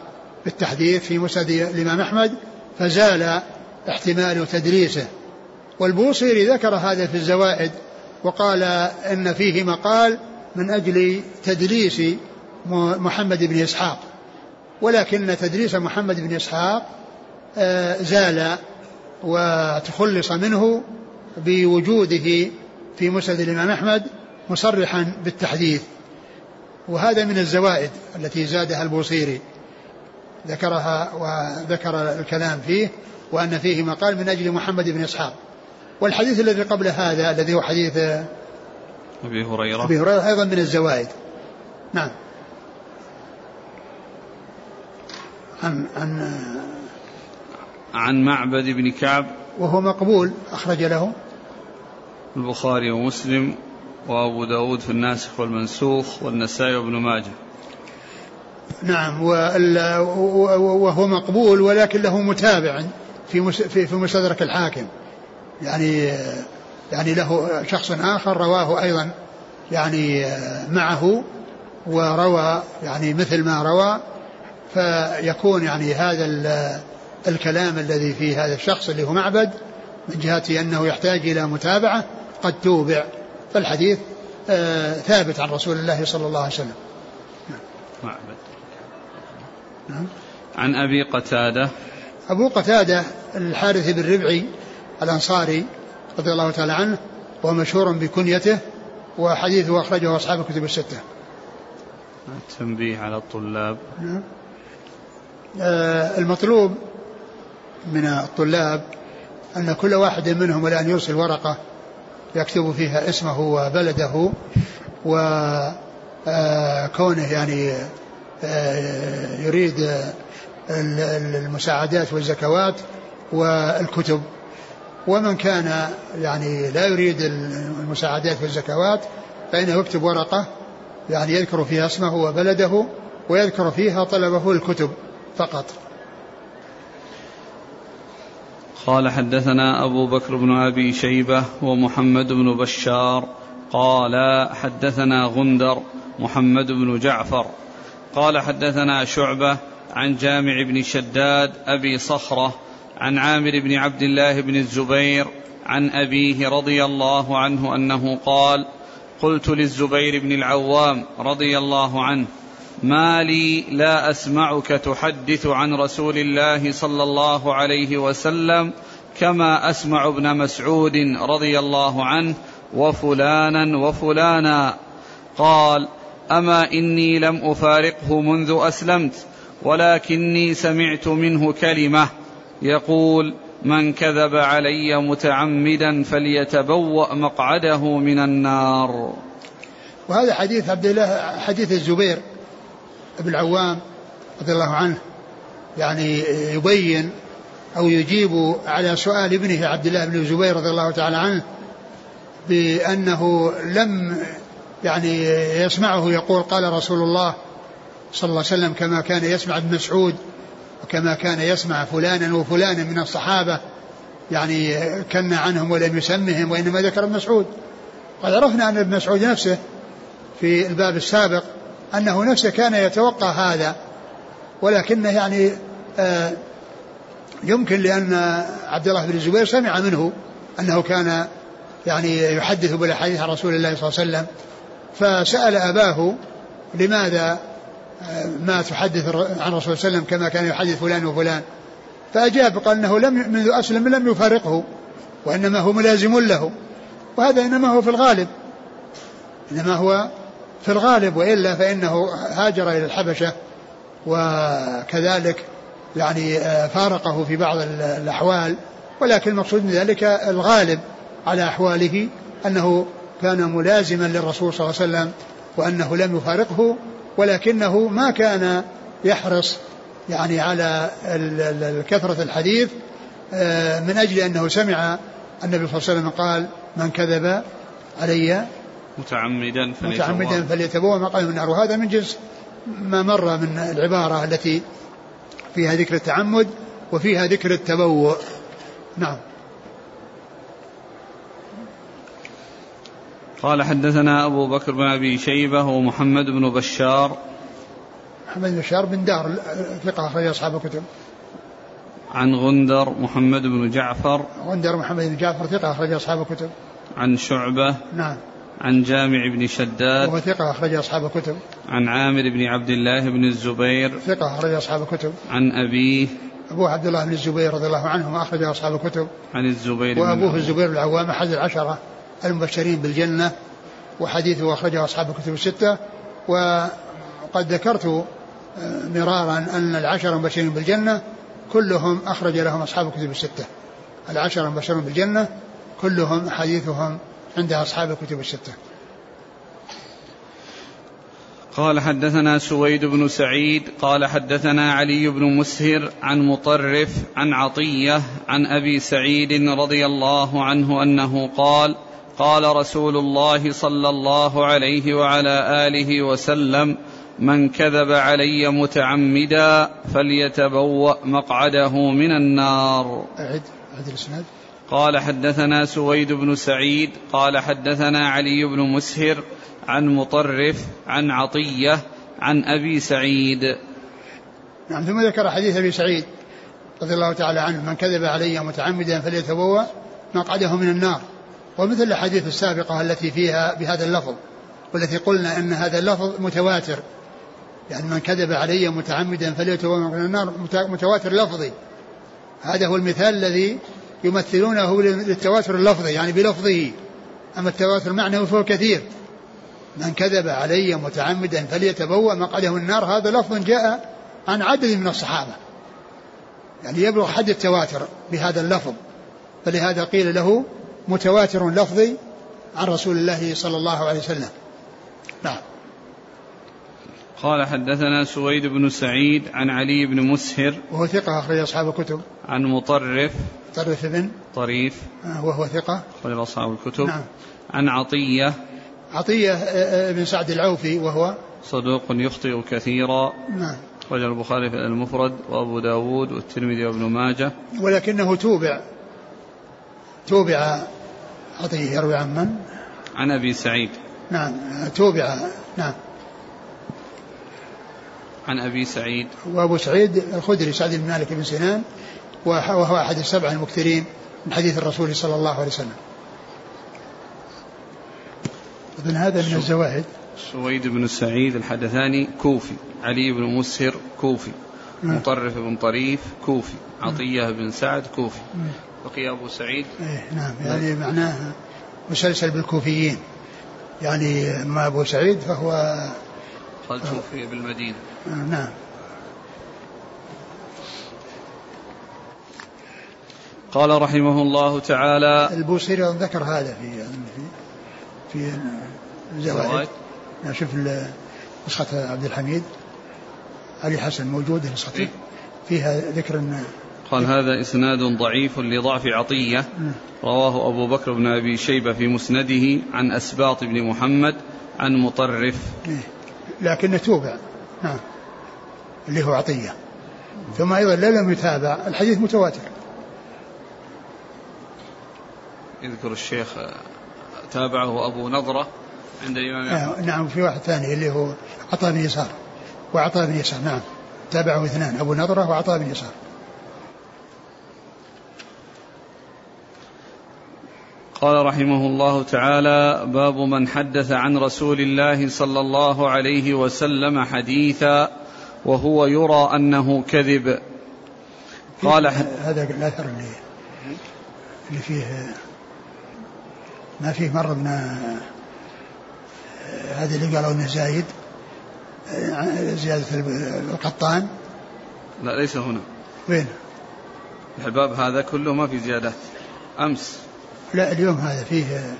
بالتحديث في مسند الإمام أحمد فزال احتمال تدليسه والبوصيري ذكر هذا في الزوائد وقال إن فيه مقال من أجل تدليس محمد بن إسحاق. ولكن تدليس محمد بن إسحاق آه، زال وتخلص منه بوجوده في مسند الإمام أحمد مصرحا بالتحديث. وهذا من الزوائد التي زادها البوصيري. ذكرها وذكر الكلام فيه وأن فيه مقال من أجل محمد بن إسحاق. والحديث الذي قبل هذا الذي هو حديث أبي هريرة. أبي هريرة أيضا من الزوائد. نعم. عن عن عن معبد بن كعب وهو مقبول أخرج له. البخاري ومسلم وأبو داود في الناسخ والمنسوخ والنسائي وابن ماجه. نعم وهو مقبول ولكن له متابع في في مستدرك الحاكم. يعني يعني له شخص آخر رواه أيضا يعني معه وروى يعني مثل ما روى. فيكون يعني هذا الكلام الذي في هذا الشخص اللي هو معبد من جهة أنه يحتاج إلى متابعة قد توبع. فالحديث آه ثابت عن رسول الله صلى الله عليه وسلم. معبد. نعم. عن أبي قتادة. أبو قتادة الحارث بن ربعي الأنصاري رضي الله تعالى عنه وهو مشهور بكنيته وحديثه أخرجه أصحاب الكتب الستة. التنبيه على الطلاب. نعم. آه المطلوب من الطلاب أن كل واحد منهم الآن يرسل ورقة يكتب فيها اسمه وبلده وكونه آه، يعني آه، يريد المساعدات والزكوات والكتب. ومن كان يعني لا يريد المساعدات والزكوات فإنه يكتب ورقة يعني يذكر فيها اسمه وبلده ويذكر فيها طلبه الكتب. فقط. قال حدثنا أبو بكر بن أبي شيبة ومحمد بن بشار. قال حدثنا غندر محمد بن جعفر. قال حدثنا شعبة عن جامع بن شداد أبي صخرة عن عامر بن عبد الله بن الزبير عن أبيه رضي الله عنه أنه قال قلت للزبير بن العوام رضي الله عنه ما لي لا أسمعك تحدث عن رسول الله صلى الله عليه وسلم كما أسمع ابن مسعود رضي الله عنه وفلانا وفلانا. قال أما إني لم أفارقه منذ أسلمت ولكني سمعت منه كلمة. يقول من كذب علي متعمدا فليتبوأ مقعده من النار. وهذا حديث عبد الله حديث الزبير. بن العوام رضي الله عنه يعني يبين أو يجيب على سؤال ابنه عبد الله بن الزبير رضي الله تعالى عنه بأنه لم يعني يسمعه يقول قال رسول الله صلى الله عليه وسلم كما كان يسمع ابن مسعود وكما كان يسمع فلانا وفلانا من الصحابة يعني كن عنهم ولم يسمهم وإنما ذكر ابن مسعود. قد عرفنا أن ابن مسعود نفسه في الباب السابق أنه نفسه كان يتوقع هذا ولكنه يعني آه يمكن لأن عبد الله بن الزبير سمع منه أنه كان يعني يحدث بالأحاديث عن رسول الله صلى الله عليه وسلم فسأل أباه لماذا آه، ما تحدث عن رسول الله صلى الله عليه وسلم كما كان يحدث فلان وفلان. فأجاب قال أنه لم منذ أسلم لم يفارقه وإنما هو ملازم له. وهذا إنما هو في الغالب. إنما هو في الغالب وإلا فإنه هاجر إلى الحبشة وكذلك يعني آه، فارقه في بعض الأحوال. ولكن المقصود من ذلك الغالب على أحواله أنه كان ملازما للرسول صلى الله عليه وسلم وأنه لم يفارقه ولكنه ما كان يحرص يعني على كثرة الحديث آه، من أجل أنه سمع النبي صلى الله عليه وسلم قال من كذب علي متعمدا فليتبوأ. متعمدا فليتبوأ. مقعده من النار وهذا من جنس ما مر من العبارة التي فيها ذكر التعمد وفيها ذكر التبوء. نعم. قال حدثنا أبو بكر بن أبي شيبة ومحمد بن بشار. محمد بن بشار بن دار ثقة أخرج أصحاب الكتب. عن غندر محمد بن جعفر. غندر محمد بن جعفر ثقة أخرج أصحاب الكتب. عن شعبة. نعم. عن جامع بن شداد وهو ثقة أخرج أصحاب الكتب. عن عامر بن عبد الله بن الزبير ثقة أخرج أصحاب الكتب. عن أبيه أبوه عبد الله بن الزبير رضي الله عنه أخرج أصحاب الكتب. عن الزبير وأبوه الزبير العوام أحد العشرة المبشرين بالجنة وحديثه أخرجه أصحاب الكتب الستة. وقد ذكرت آه، مرارا أن العشرة المبشرين بالجنة كلهم أخرج لهم أصحاب الكتب الستة. العشرة المبشرين بالجنة كلهم حديثهم عند أصحاب الكتب الستة. قال حدثنا سويد بن سعيد قال حدثنا علي بن مسهر عن مطرف عن عطية عن أبي سعيد رضي الله عنه أنه قال قال رسول الله صلى الله عليه وعلى آله وسلم من كذب علي متعمدا فليتبوأ مقعده من النار. أعد أعد الإسناد. قال حدثنا سويد بن سعيد قال حدثنا علي بن مسهر عن مطرف عن عطية عن أبي سعيد. نعم ثم ذكر حديث أبي سعيد رضي الله تعالى عنه من كذب علي متعمدا فليتبوأ مقعده من النار. ومثل الحديث السابقة التي فيها بهذا اللفظ والتي قلنا أن هذا اللفظ متواتر. يعني من كذب علي متعمدا فليتبوأ من النار متواتر لفظي. هذا هو المثال الذي يمثلونه للتواتر اللفظي يعني بلفظه. أما التواتر المعنوي فهو كثير. من كذب علي متعمدا فليتبوأ مقعده النار. هذا لفظ جاء عن عدد من الصحابة. يعني يبلغ حد التواتر بهذا اللفظ. فلهذا قيل له متواتر لفظي عن رسول الله صلى الله عليه وسلم. نعم. قال حدثنا سويد بن سعيد عن علي بن مسهر وهو ثقة أخرج أصحاب الكتب. عن مطرف. مطرف بن. طريف. آه، وهو ثقة. أخرج أصحاب الكتب. نعم. عن عطية. عطية آه، آه، بن سعد العوفي وهو. صدوق يخطئ كثيرا. نعم. رجل البخاري في المفرد وأبو داود والترمذي وابن ماجه. ولكنه توبع. توبع عطية يروي عن من؟ عن أبي سعيد. نعم توبع. نعم. عن أبي سعيد. وأبو سعيد الخدري سعد بن مالك بن سنان وهو أحد السبع المكثرين من حديث الرسول صلى الله عليه وسلم. إذن هذا من الزواهد. سويد بن سعيد الحدثاني كوفي علي بن مسهر كوفي نعم. مطرف بن طريف كوفي عطية بن سعد كوفي. نعم. بقي أبو سعيد؟ إيه نعم. يعني معناه مسلسل بالكوفيين. يعني ما أبو سعيد فهو قال توفي بالمدينة. آه، نعم. قال رحمه الله تعالى البوصيري ذكر هذا في في في الزوائد. شوف نسخة عبد الحميد. علي حسن موجودة نسخته إيه؟ فيها ذكر قال هذا إسناد ضعيف لضعف عطية. رواه أبو بكر بن أبي شيبة في مسنده عن أسباط بن محمد عن مطرف. إيه. لكن توبع نعم. اللي هو عطية. ثم أيضا لم يتابع. الحديث متواتر. يذكر الشيخ تابعه أبو نضرة عند الإمام أحمد. نعم في واحد ثاني اللي هو عطاء بن يسار. وعطاء بن يسار. نعم. تابعه اثنان أبو نضرة وعطاء بن يسار. قال رحمه الله تعالى باب من حدث عن رسول الله صلى الله عليه وسلم حديثا وهو يرى أنه كذب. قال هذا الاثر اللي اللي فيه ما فيه مر من هذا اللي قالوا إنه زايد زيادة القطان. لا ليس هنا. وين؟ الباب هذا كله ما في زيادات. أمس. لا اليوم هذا فيه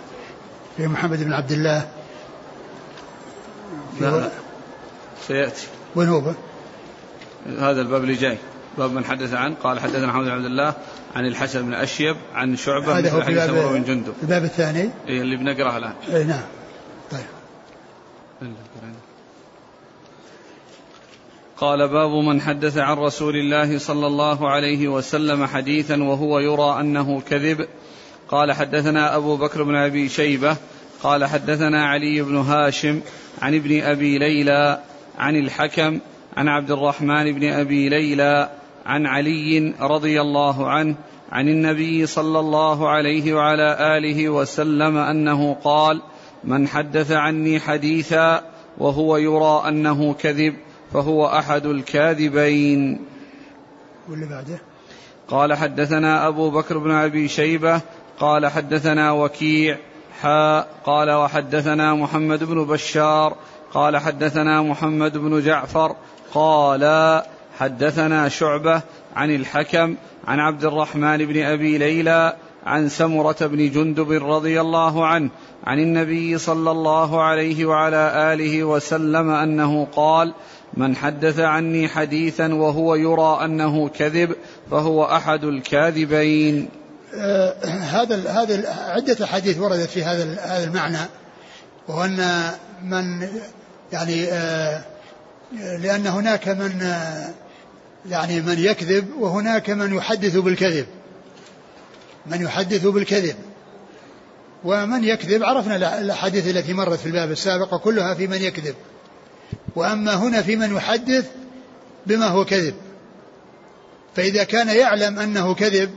فيه محمد بن عبد الله. لا, لا. سيأتي. وين هو؟ هذا الباب اللي جاي. باب من حدث عنه قال حدثنا محمد بن عبد الله عن الحسن بن أشيب عن شعبة هذا هو في الباب بن جندب. الباب الثاني؟ إيه اللي بنقرأه الآن. إيه نعم. طيب. قال باب من حدث عن رسول الله صلى الله عليه وسلم حديثا وهو يرى أنه كذب قال حدثنا أبو بكر بن أبي شيبة قال حدثنا علي بن هاشم عن ابن أبي ليلى عن الحكم عن عبد الرحمن بن أبي ليلى عن علي رضي الله عنه عن النبي صلى الله عليه وعلى آله وسلم أنه قال من حدث عني حديثا وهو يرى أنه كذب فهو أحد الكاذبين. واللي بعده؟ قال حدثنا أبو بكر بن أبي شيبة قال حدثنا وكيع حاء قال وحدثنا محمد بن بشار قال حدثنا محمد بن جعفر قال حدثنا شعبة عن الحكم عن عبد الرحمن بن أبي ليلى عن سمرة بن جندب رضي الله عنه عن النبي صلى الله عليه وعلى آله وسلم أنه قال من حدث عني حديثا وهو يرى أنه كذب فهو أحد الكاذبين. هذا هذا عدة أحاديث وردت في هذا هذا المعنى وهو ان من يعني آه لأن هناك من آه يعني من يكذب وهناك من يحدث بالكذب من يحدث بالكذب. ومن يكذب عرفنا الأحاديث التي مرت في الباب السابق كلها في من يكذب. وأما هنا في من يحدث بما هو كذب. فإذا كان يعلم أنه كذب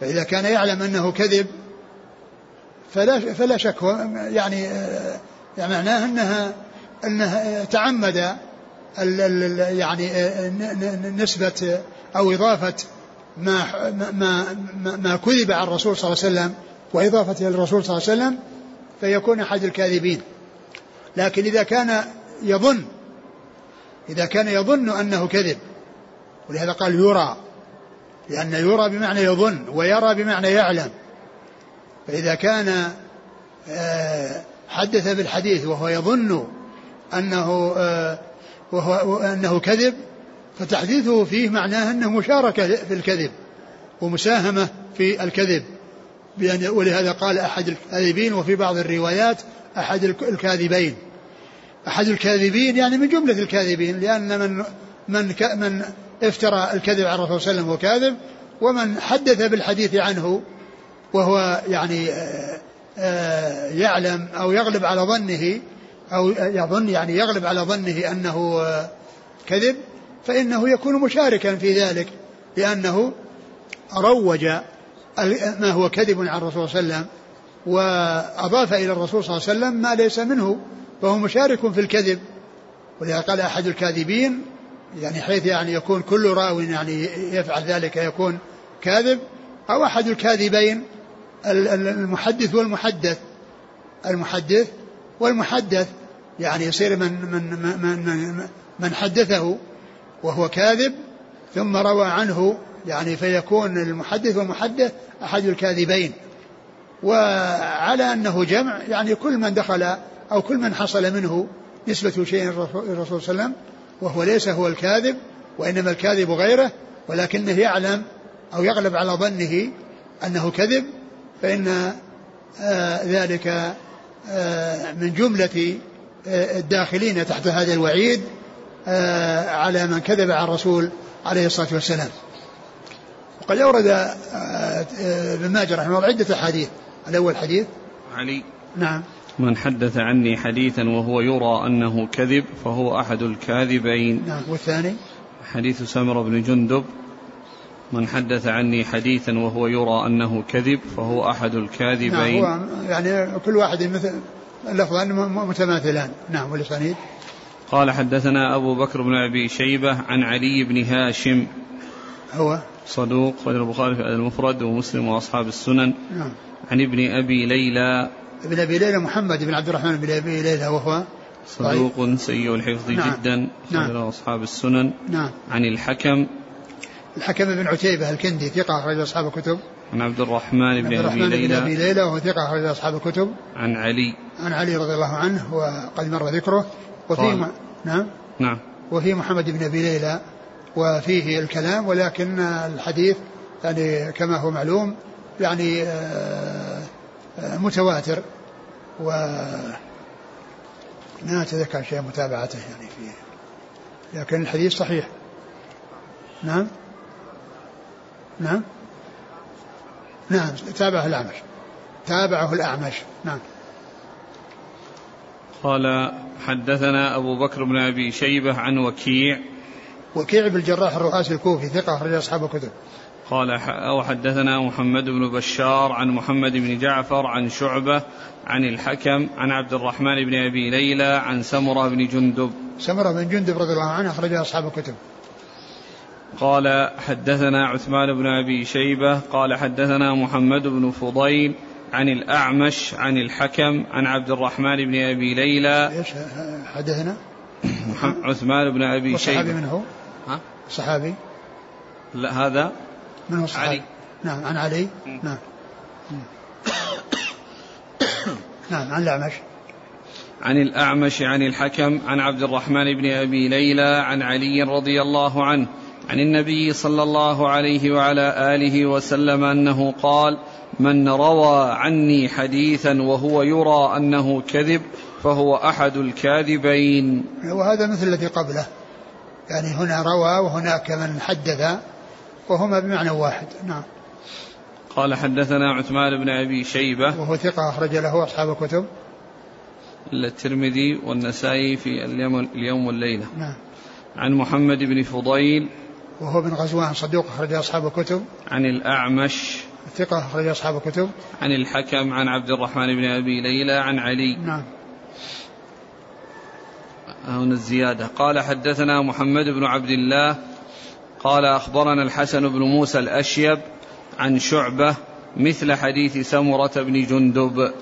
فإذا كان يعلم أنه كذب فلا فلا شك يعني يعني معناه أنها أنها تعمد يعني نسبة أو إضافة ما ما ما كذب عن الرسول صلى الله عليه وسلم وإضافته للرسول صلى الله عليه وسلم فيكون أحد الكاذبين. لكن إذا كان يظن إذا كان يظن أنه كذب ولهذا قال يرى لأن يرى بمعنى يظن ويرى بمعنى يعلم. فإذا كان آه، حدث بالحديث وهو يظن أنه آه، وهو أنه كذب فتحديثه فيه معناه أنه مشاركة في الكذب ومساهمة في الكذب. ولهذا قال أحد الكاذبين وفي بعض الروايات أحد الكاذبين. أحد الكاذبين يعني من جملة الكاذبين لأن من من من افترى الكذب على الرسول صلى الله عليه وسلم هو كاذب ومن حدث بالحديث عنه وهو يعني آه، آه، يعلم أو يغلب على ظنه أو يظن يعني يغلب على ظنه أنه كذب فإنه يكون مشاركا في ذلك لأنه روج ما هو كذب عن الرسول صلى الله عليه وسلم وأضاف إلى الرسول صلى الله عليه وسلم ما ليس منه فهو مشارك في الكذب. ولذا قال أحد الكاذبين يعني حيث يعني يكون كل راو يعني يفعل ذلك يكون كاذب أو أحد الكاذبين المحدث والمحدث. المحدث والمحدث. يعني يصير من من من من, من حدثه وهو كاذب ثم روى عنه يعني فيكون المحدث والمحدث أحد الكاذبين. وعلى أنه جمع يعني كل من دخل أو كل من حصل منه نسبة شيء للرسول صلى الله عليه وسلم وهو ليس هو الكاذب وإنما الكاذب غيره ولكنه يعلم أو يغلب على ظنه أنه كذب فإن آه ذلك آه من جملة الداخلين تحت هذا الوعيد آه، على من كذب على الرسول عليه الصلاة والسلام. وقد أورد آه، ابن ماجه رحمه الله عدة أحاديث. الأول حديث. علي. نعم. من حدث عني حديثا وهو يرى أنه كذب فهو أحد الكاذبين. نعم والثاني؟ حديث سمر بن جندب. من حدث عني حديثا وهو يرى أنه كذب فهو أحد الكاذبين. نعم هو يعني كل واحد مثل اللفظان متماثلان. نعم والاسانيد قال حدثنا أبو بكر بن أبي شيبة عن علي بن هاشم. هو؟ صدوق خرج البخاري في المفرد ومسلم وأصحاب السنن. نعم. عن ابن أبي ليلى ابن أبي ليلى محمد بن عبد الرحمن بن أبي ليلى وهو صدوق سيء الحفظ نعم. جدا. نعم. أصحاب السنن. نعم. عن الحكم. الحكم بن عتيبة الكندي ثقة أخرج أصحاب الكتب. عن عبد الرحمن بن أبي ليلى. بن أبي ليلى وهو ثقة أخرج أصحاب الكتب. عن علي. عن علي رضي الله عنه وقد مر ذكره. وفي م... نعم. نعم. وفي محمد بن أبي ليلى. وفيه الكلام ولكن الحديث يعني كما هو معلوم يعني آه، متواتر و ما أتذكر شيء متابعته يعني فيه. لكن الحديث صحيح. نعم؟ نعم؟ نعم تابعه الأعمش. تابعه الأعمش. نعم. قال حدثنا أبو بكر بن أبي شيبة عن وكيع. وكيع بن الجراح الرؤاسي الكوفي ثقة أخرج أصحاب الكتب. قال أو حدثنا محمد بن بشار عن محمد بن جعفر عن شعبة عن الحكم عن عبد الرحمن بن أبي ليلى عن سمرة بن جندب سمرة بن جندب رضي الله عنه أخرج أصحاب الكتب قال حدثنا عثمان بن أبي شيبة قال حدثنا محمد بن فضيل عن الأعمش عن الحكم عن عبد الرحمن بن أبي ليلى إيش حدثنا؟ عثمان بن أبي شيبة من هو؟ ها؟ الصحابي لا هذا من هو الصحابي؟ علي. نعم عن علي. نعم. نعم عن الأعمش. عن الأعمش عن الحكم عن عبد الرحمن بن أبي ليلى عن علي رضي الله عنه عن النبي صلى الله عليه وعلى آله وسلم أنه قال من روى عني حديثا وهو يرى أنه كذب فهو أحد الكاذبين. وهذا مثل الذي قبله. يعني هنا روى وهناك من حدث. وهما بمعنى واحد. نعم. قال حدثنا عثمان بن أبي شيبة. وهو ثقة أخرج له أصحاب الكتب. الترمذي والنسائي في اليوم, اليوم والليلة. نعم. عن محمد بن فضيل. وهو بن غزوان صدوق أخرج أصحاب الكتب. عن الأعمش. ثقة أخرج أصحاب الكتب. عن الحكم عن عبد الرحمن بن أبي ليلى عن علي. نعم. هنا الزيادة. قال حدثنا محمد بن عبد الله قال أخبرنا الحسن بن موسى الأشيب عن شعبة مثل حديث سمرة بن جندب.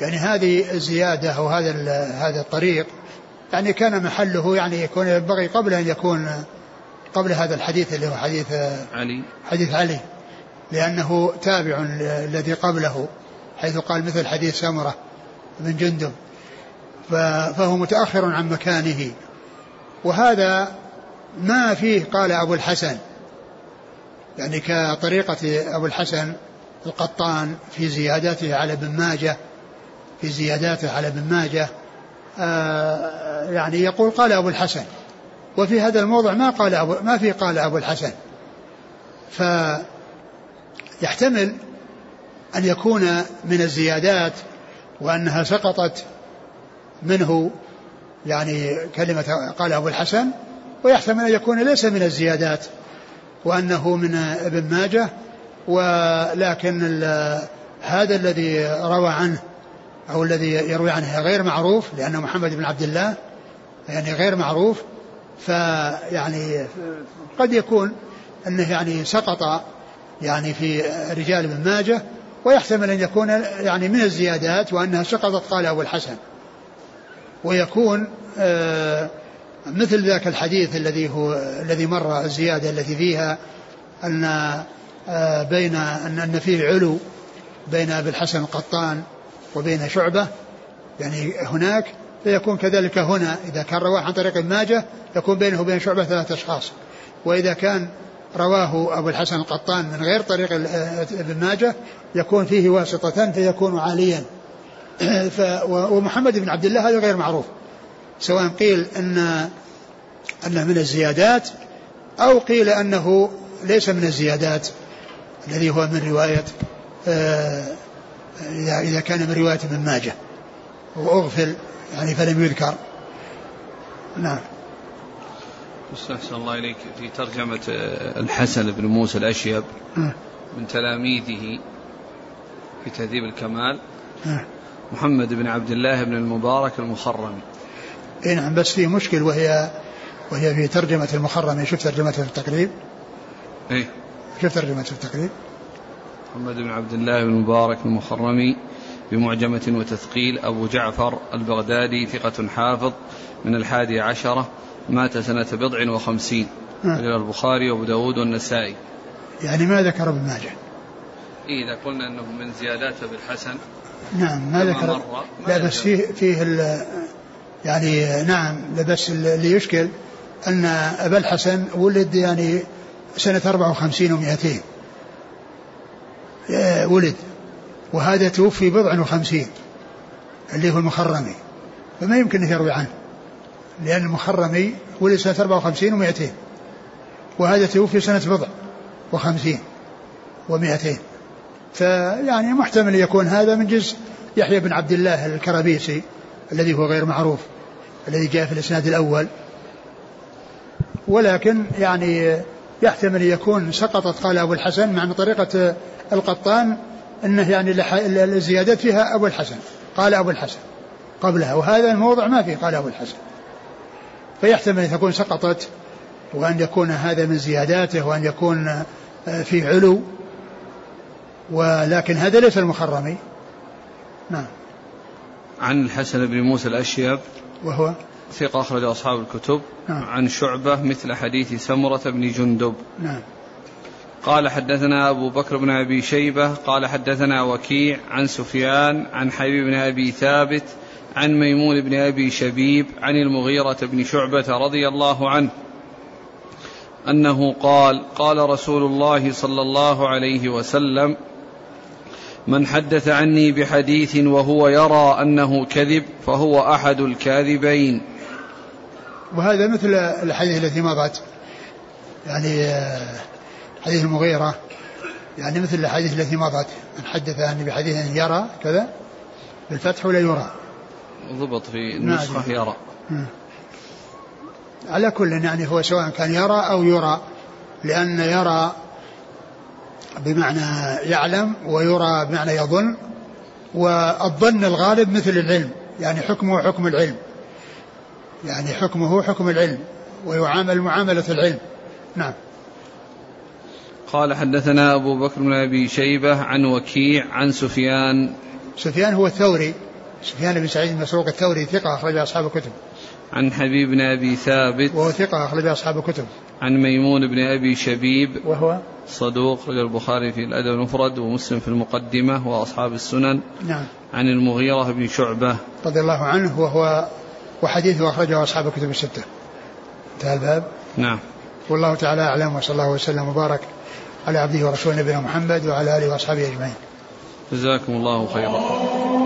يعني هذه الزيادة أو هذا هذا الطريق يعني كان محله يعني يكون ينبغي قبل أن يكون قبل هذا الحديث اللي هو حديث علي. حديث علي لأنه تابع الذي قبله حيث قال مثل حديث سمرة بن جندب. فهو متأخر عن مكانه. وهذا ما فيه قال أبو الحسن يعني كطريقة أبو الحسن القطان في زياداته على ابن ماجه في زياداته على ابن ماجه آه يعني يقول قال أبو الحسن. وفي هذا الموضع ما قال أبو ما في قال أبو الحسن. فيحتمل أن يكون من الزيادات وأنها سقطت منه يعني كلمة قال أبو الحسن ويحتمل أن يكون ليس من الزيادات وأنه من ابن ماجه ولكن هذا الذي روى عنه أو الذي يروي عنه غير معروف لأنه محمد بن عبد الله يعني غير معروف فيعني قد يكون أنه يعني سقط يعني في رجال ابن ماجه ويحتمل أن يكون يعني من الزيادات وأنها سقطت قال أبو الحسن. ويكون آه مثل ذاك الحديث الذي هو الذي مر الزيادة التي فيها أن آه بين أن أن فيه علو بين أبي الحسن القطان وبين شعبة يعني هناك فيكون كذلك هنا إذا كان رواه عن طريق ماجه يكون بينه وبين شعبة ثلاثة أشخاص. وإذا كان رواه أبو الحسن القطان من غير طريق ابن ماجه يكون فيه واسطة فيكون عاليا. ومحمد بن عبد الله هذا غير معروف. سواء قيل أن أنه من الزيادات أو قيل أنه ليس من الزيادات الذي هو من رواية إذا إذا كان من رواية ابن ماجه وأغفل يعني فلم يذكر نعم أحسن الله إليك في ترجمة الحسن بن موسى الأشيب أه. من تلاميذه في تهذيب الكمال. محمد بن عبد الله بن المبارك المخرمي اي نعم بس في مشكل وهي وهي في ترجمة المخرمي شوف ترجمته في التقريب. إيه. شوف ترجمته في التقريب. محمد بن عبد الله بن المبارك المخرمي بمعجمة وتثقيل. أبو جعفر البغدادي ثقة حافظ من الحادي عشرة. مات سنة بضع وخمسين. نعم. إلى البخاري وأبو داود والنسائي. يعني ما ذكر ابن ماجه. إيه إذا قلنا أنه من زيادات بالحسن نعم ما ذكر. لا بس فيه فيه يعني نعم بس اللي يشكل أن أبا الحسن ولد يعني سنة 54 و200 ولد. وهذا توفي بضع وخمسين اللي هو المخرمي. فما يمكن أن يروي عنه لأن المخرمي ولد سنة 54 و200 وهذا توفي سنة بضع وخمسين ومائتين فيعني محتمل يكون هذا من جزء يحيى بن عبد الله الكرابيسي. الذي هو غير معروف الذي جاء في الإسناد الأول. ولكن يعني يحتمل يكون سقطت قال أبو الحسن مع طريقة القطان إنه يعني الزيادات فيها أبو الحسن قال أبو الحسن قبلها. وهذا الموضع ما فيه قال أبو الحسن. فيحتمل أن تكون سقطت وأن يكون هذا من زياداته وأن يكون في علو ولكن هذا ليس المخرمي. نعم. عن الحسن بن موسى الأشيب وهو؟ ثقة أخرج أصحاب الكتب نعم. عن شعبة مثل حديث سمرة بن جندب. نعم. قال حدثنا أبو بكر بن أبي شيبة قال حدثنا وكيع عن سفيان عن حبيب بن أبي ثابت عن ميمون بن أبي شبيب عن المغيرة بن شعبة رضي الله عنه أنه قال قال رسول الله صلى الله عليه وسلم من حدث عني بحديث وهو يرى أنه كذب فهو أحد الكاذبين. وهذا مثل الحديث التي مضت يعني آه، حديث المغيرة يعني مثل الحديث التي مضت. من حدث عني بحديث يرى كذا بالفتح ولا يرى. ضبط في النسخة يرى. على كل يعني هو سواء كان يرى أو يرى لأن يرى بمعنى يعلم ويرى بمعنى يظن. والظن الغالب مثل العلم يعني حكمه حكم العلم. يعني حكمه حكم العلم ويعامل معاملة العلم. نعم. قال حدثنا أبو بكر بن أبي شيبة عن وكيع عن سفيان. سفيان هو الثوري. سفيان بن سعيد المسروق الثوري ثقة أخرج أصحاب الكتب. عن حبيب بن أبي ثابت وهو ثقة أخرج أصحاب الكتب. عن ميمون بن أبي شبيب وهو صدوق رجل البخاري في الأدب المفرد ومسلم في المقدمة وأصحاب السنن. نعم. عن المغيرة بن شعبة رضي الله عنه وهو وحديثه أخرجه أصحاب الكتب الستة. انتهى الباب. نعم. والله تعالى أعلم وصلى الله وسلم وبارك على عبده ورسوله نبينا محمد وعلى آله وأصحابه أجمعين. جزاكم الله خيرا.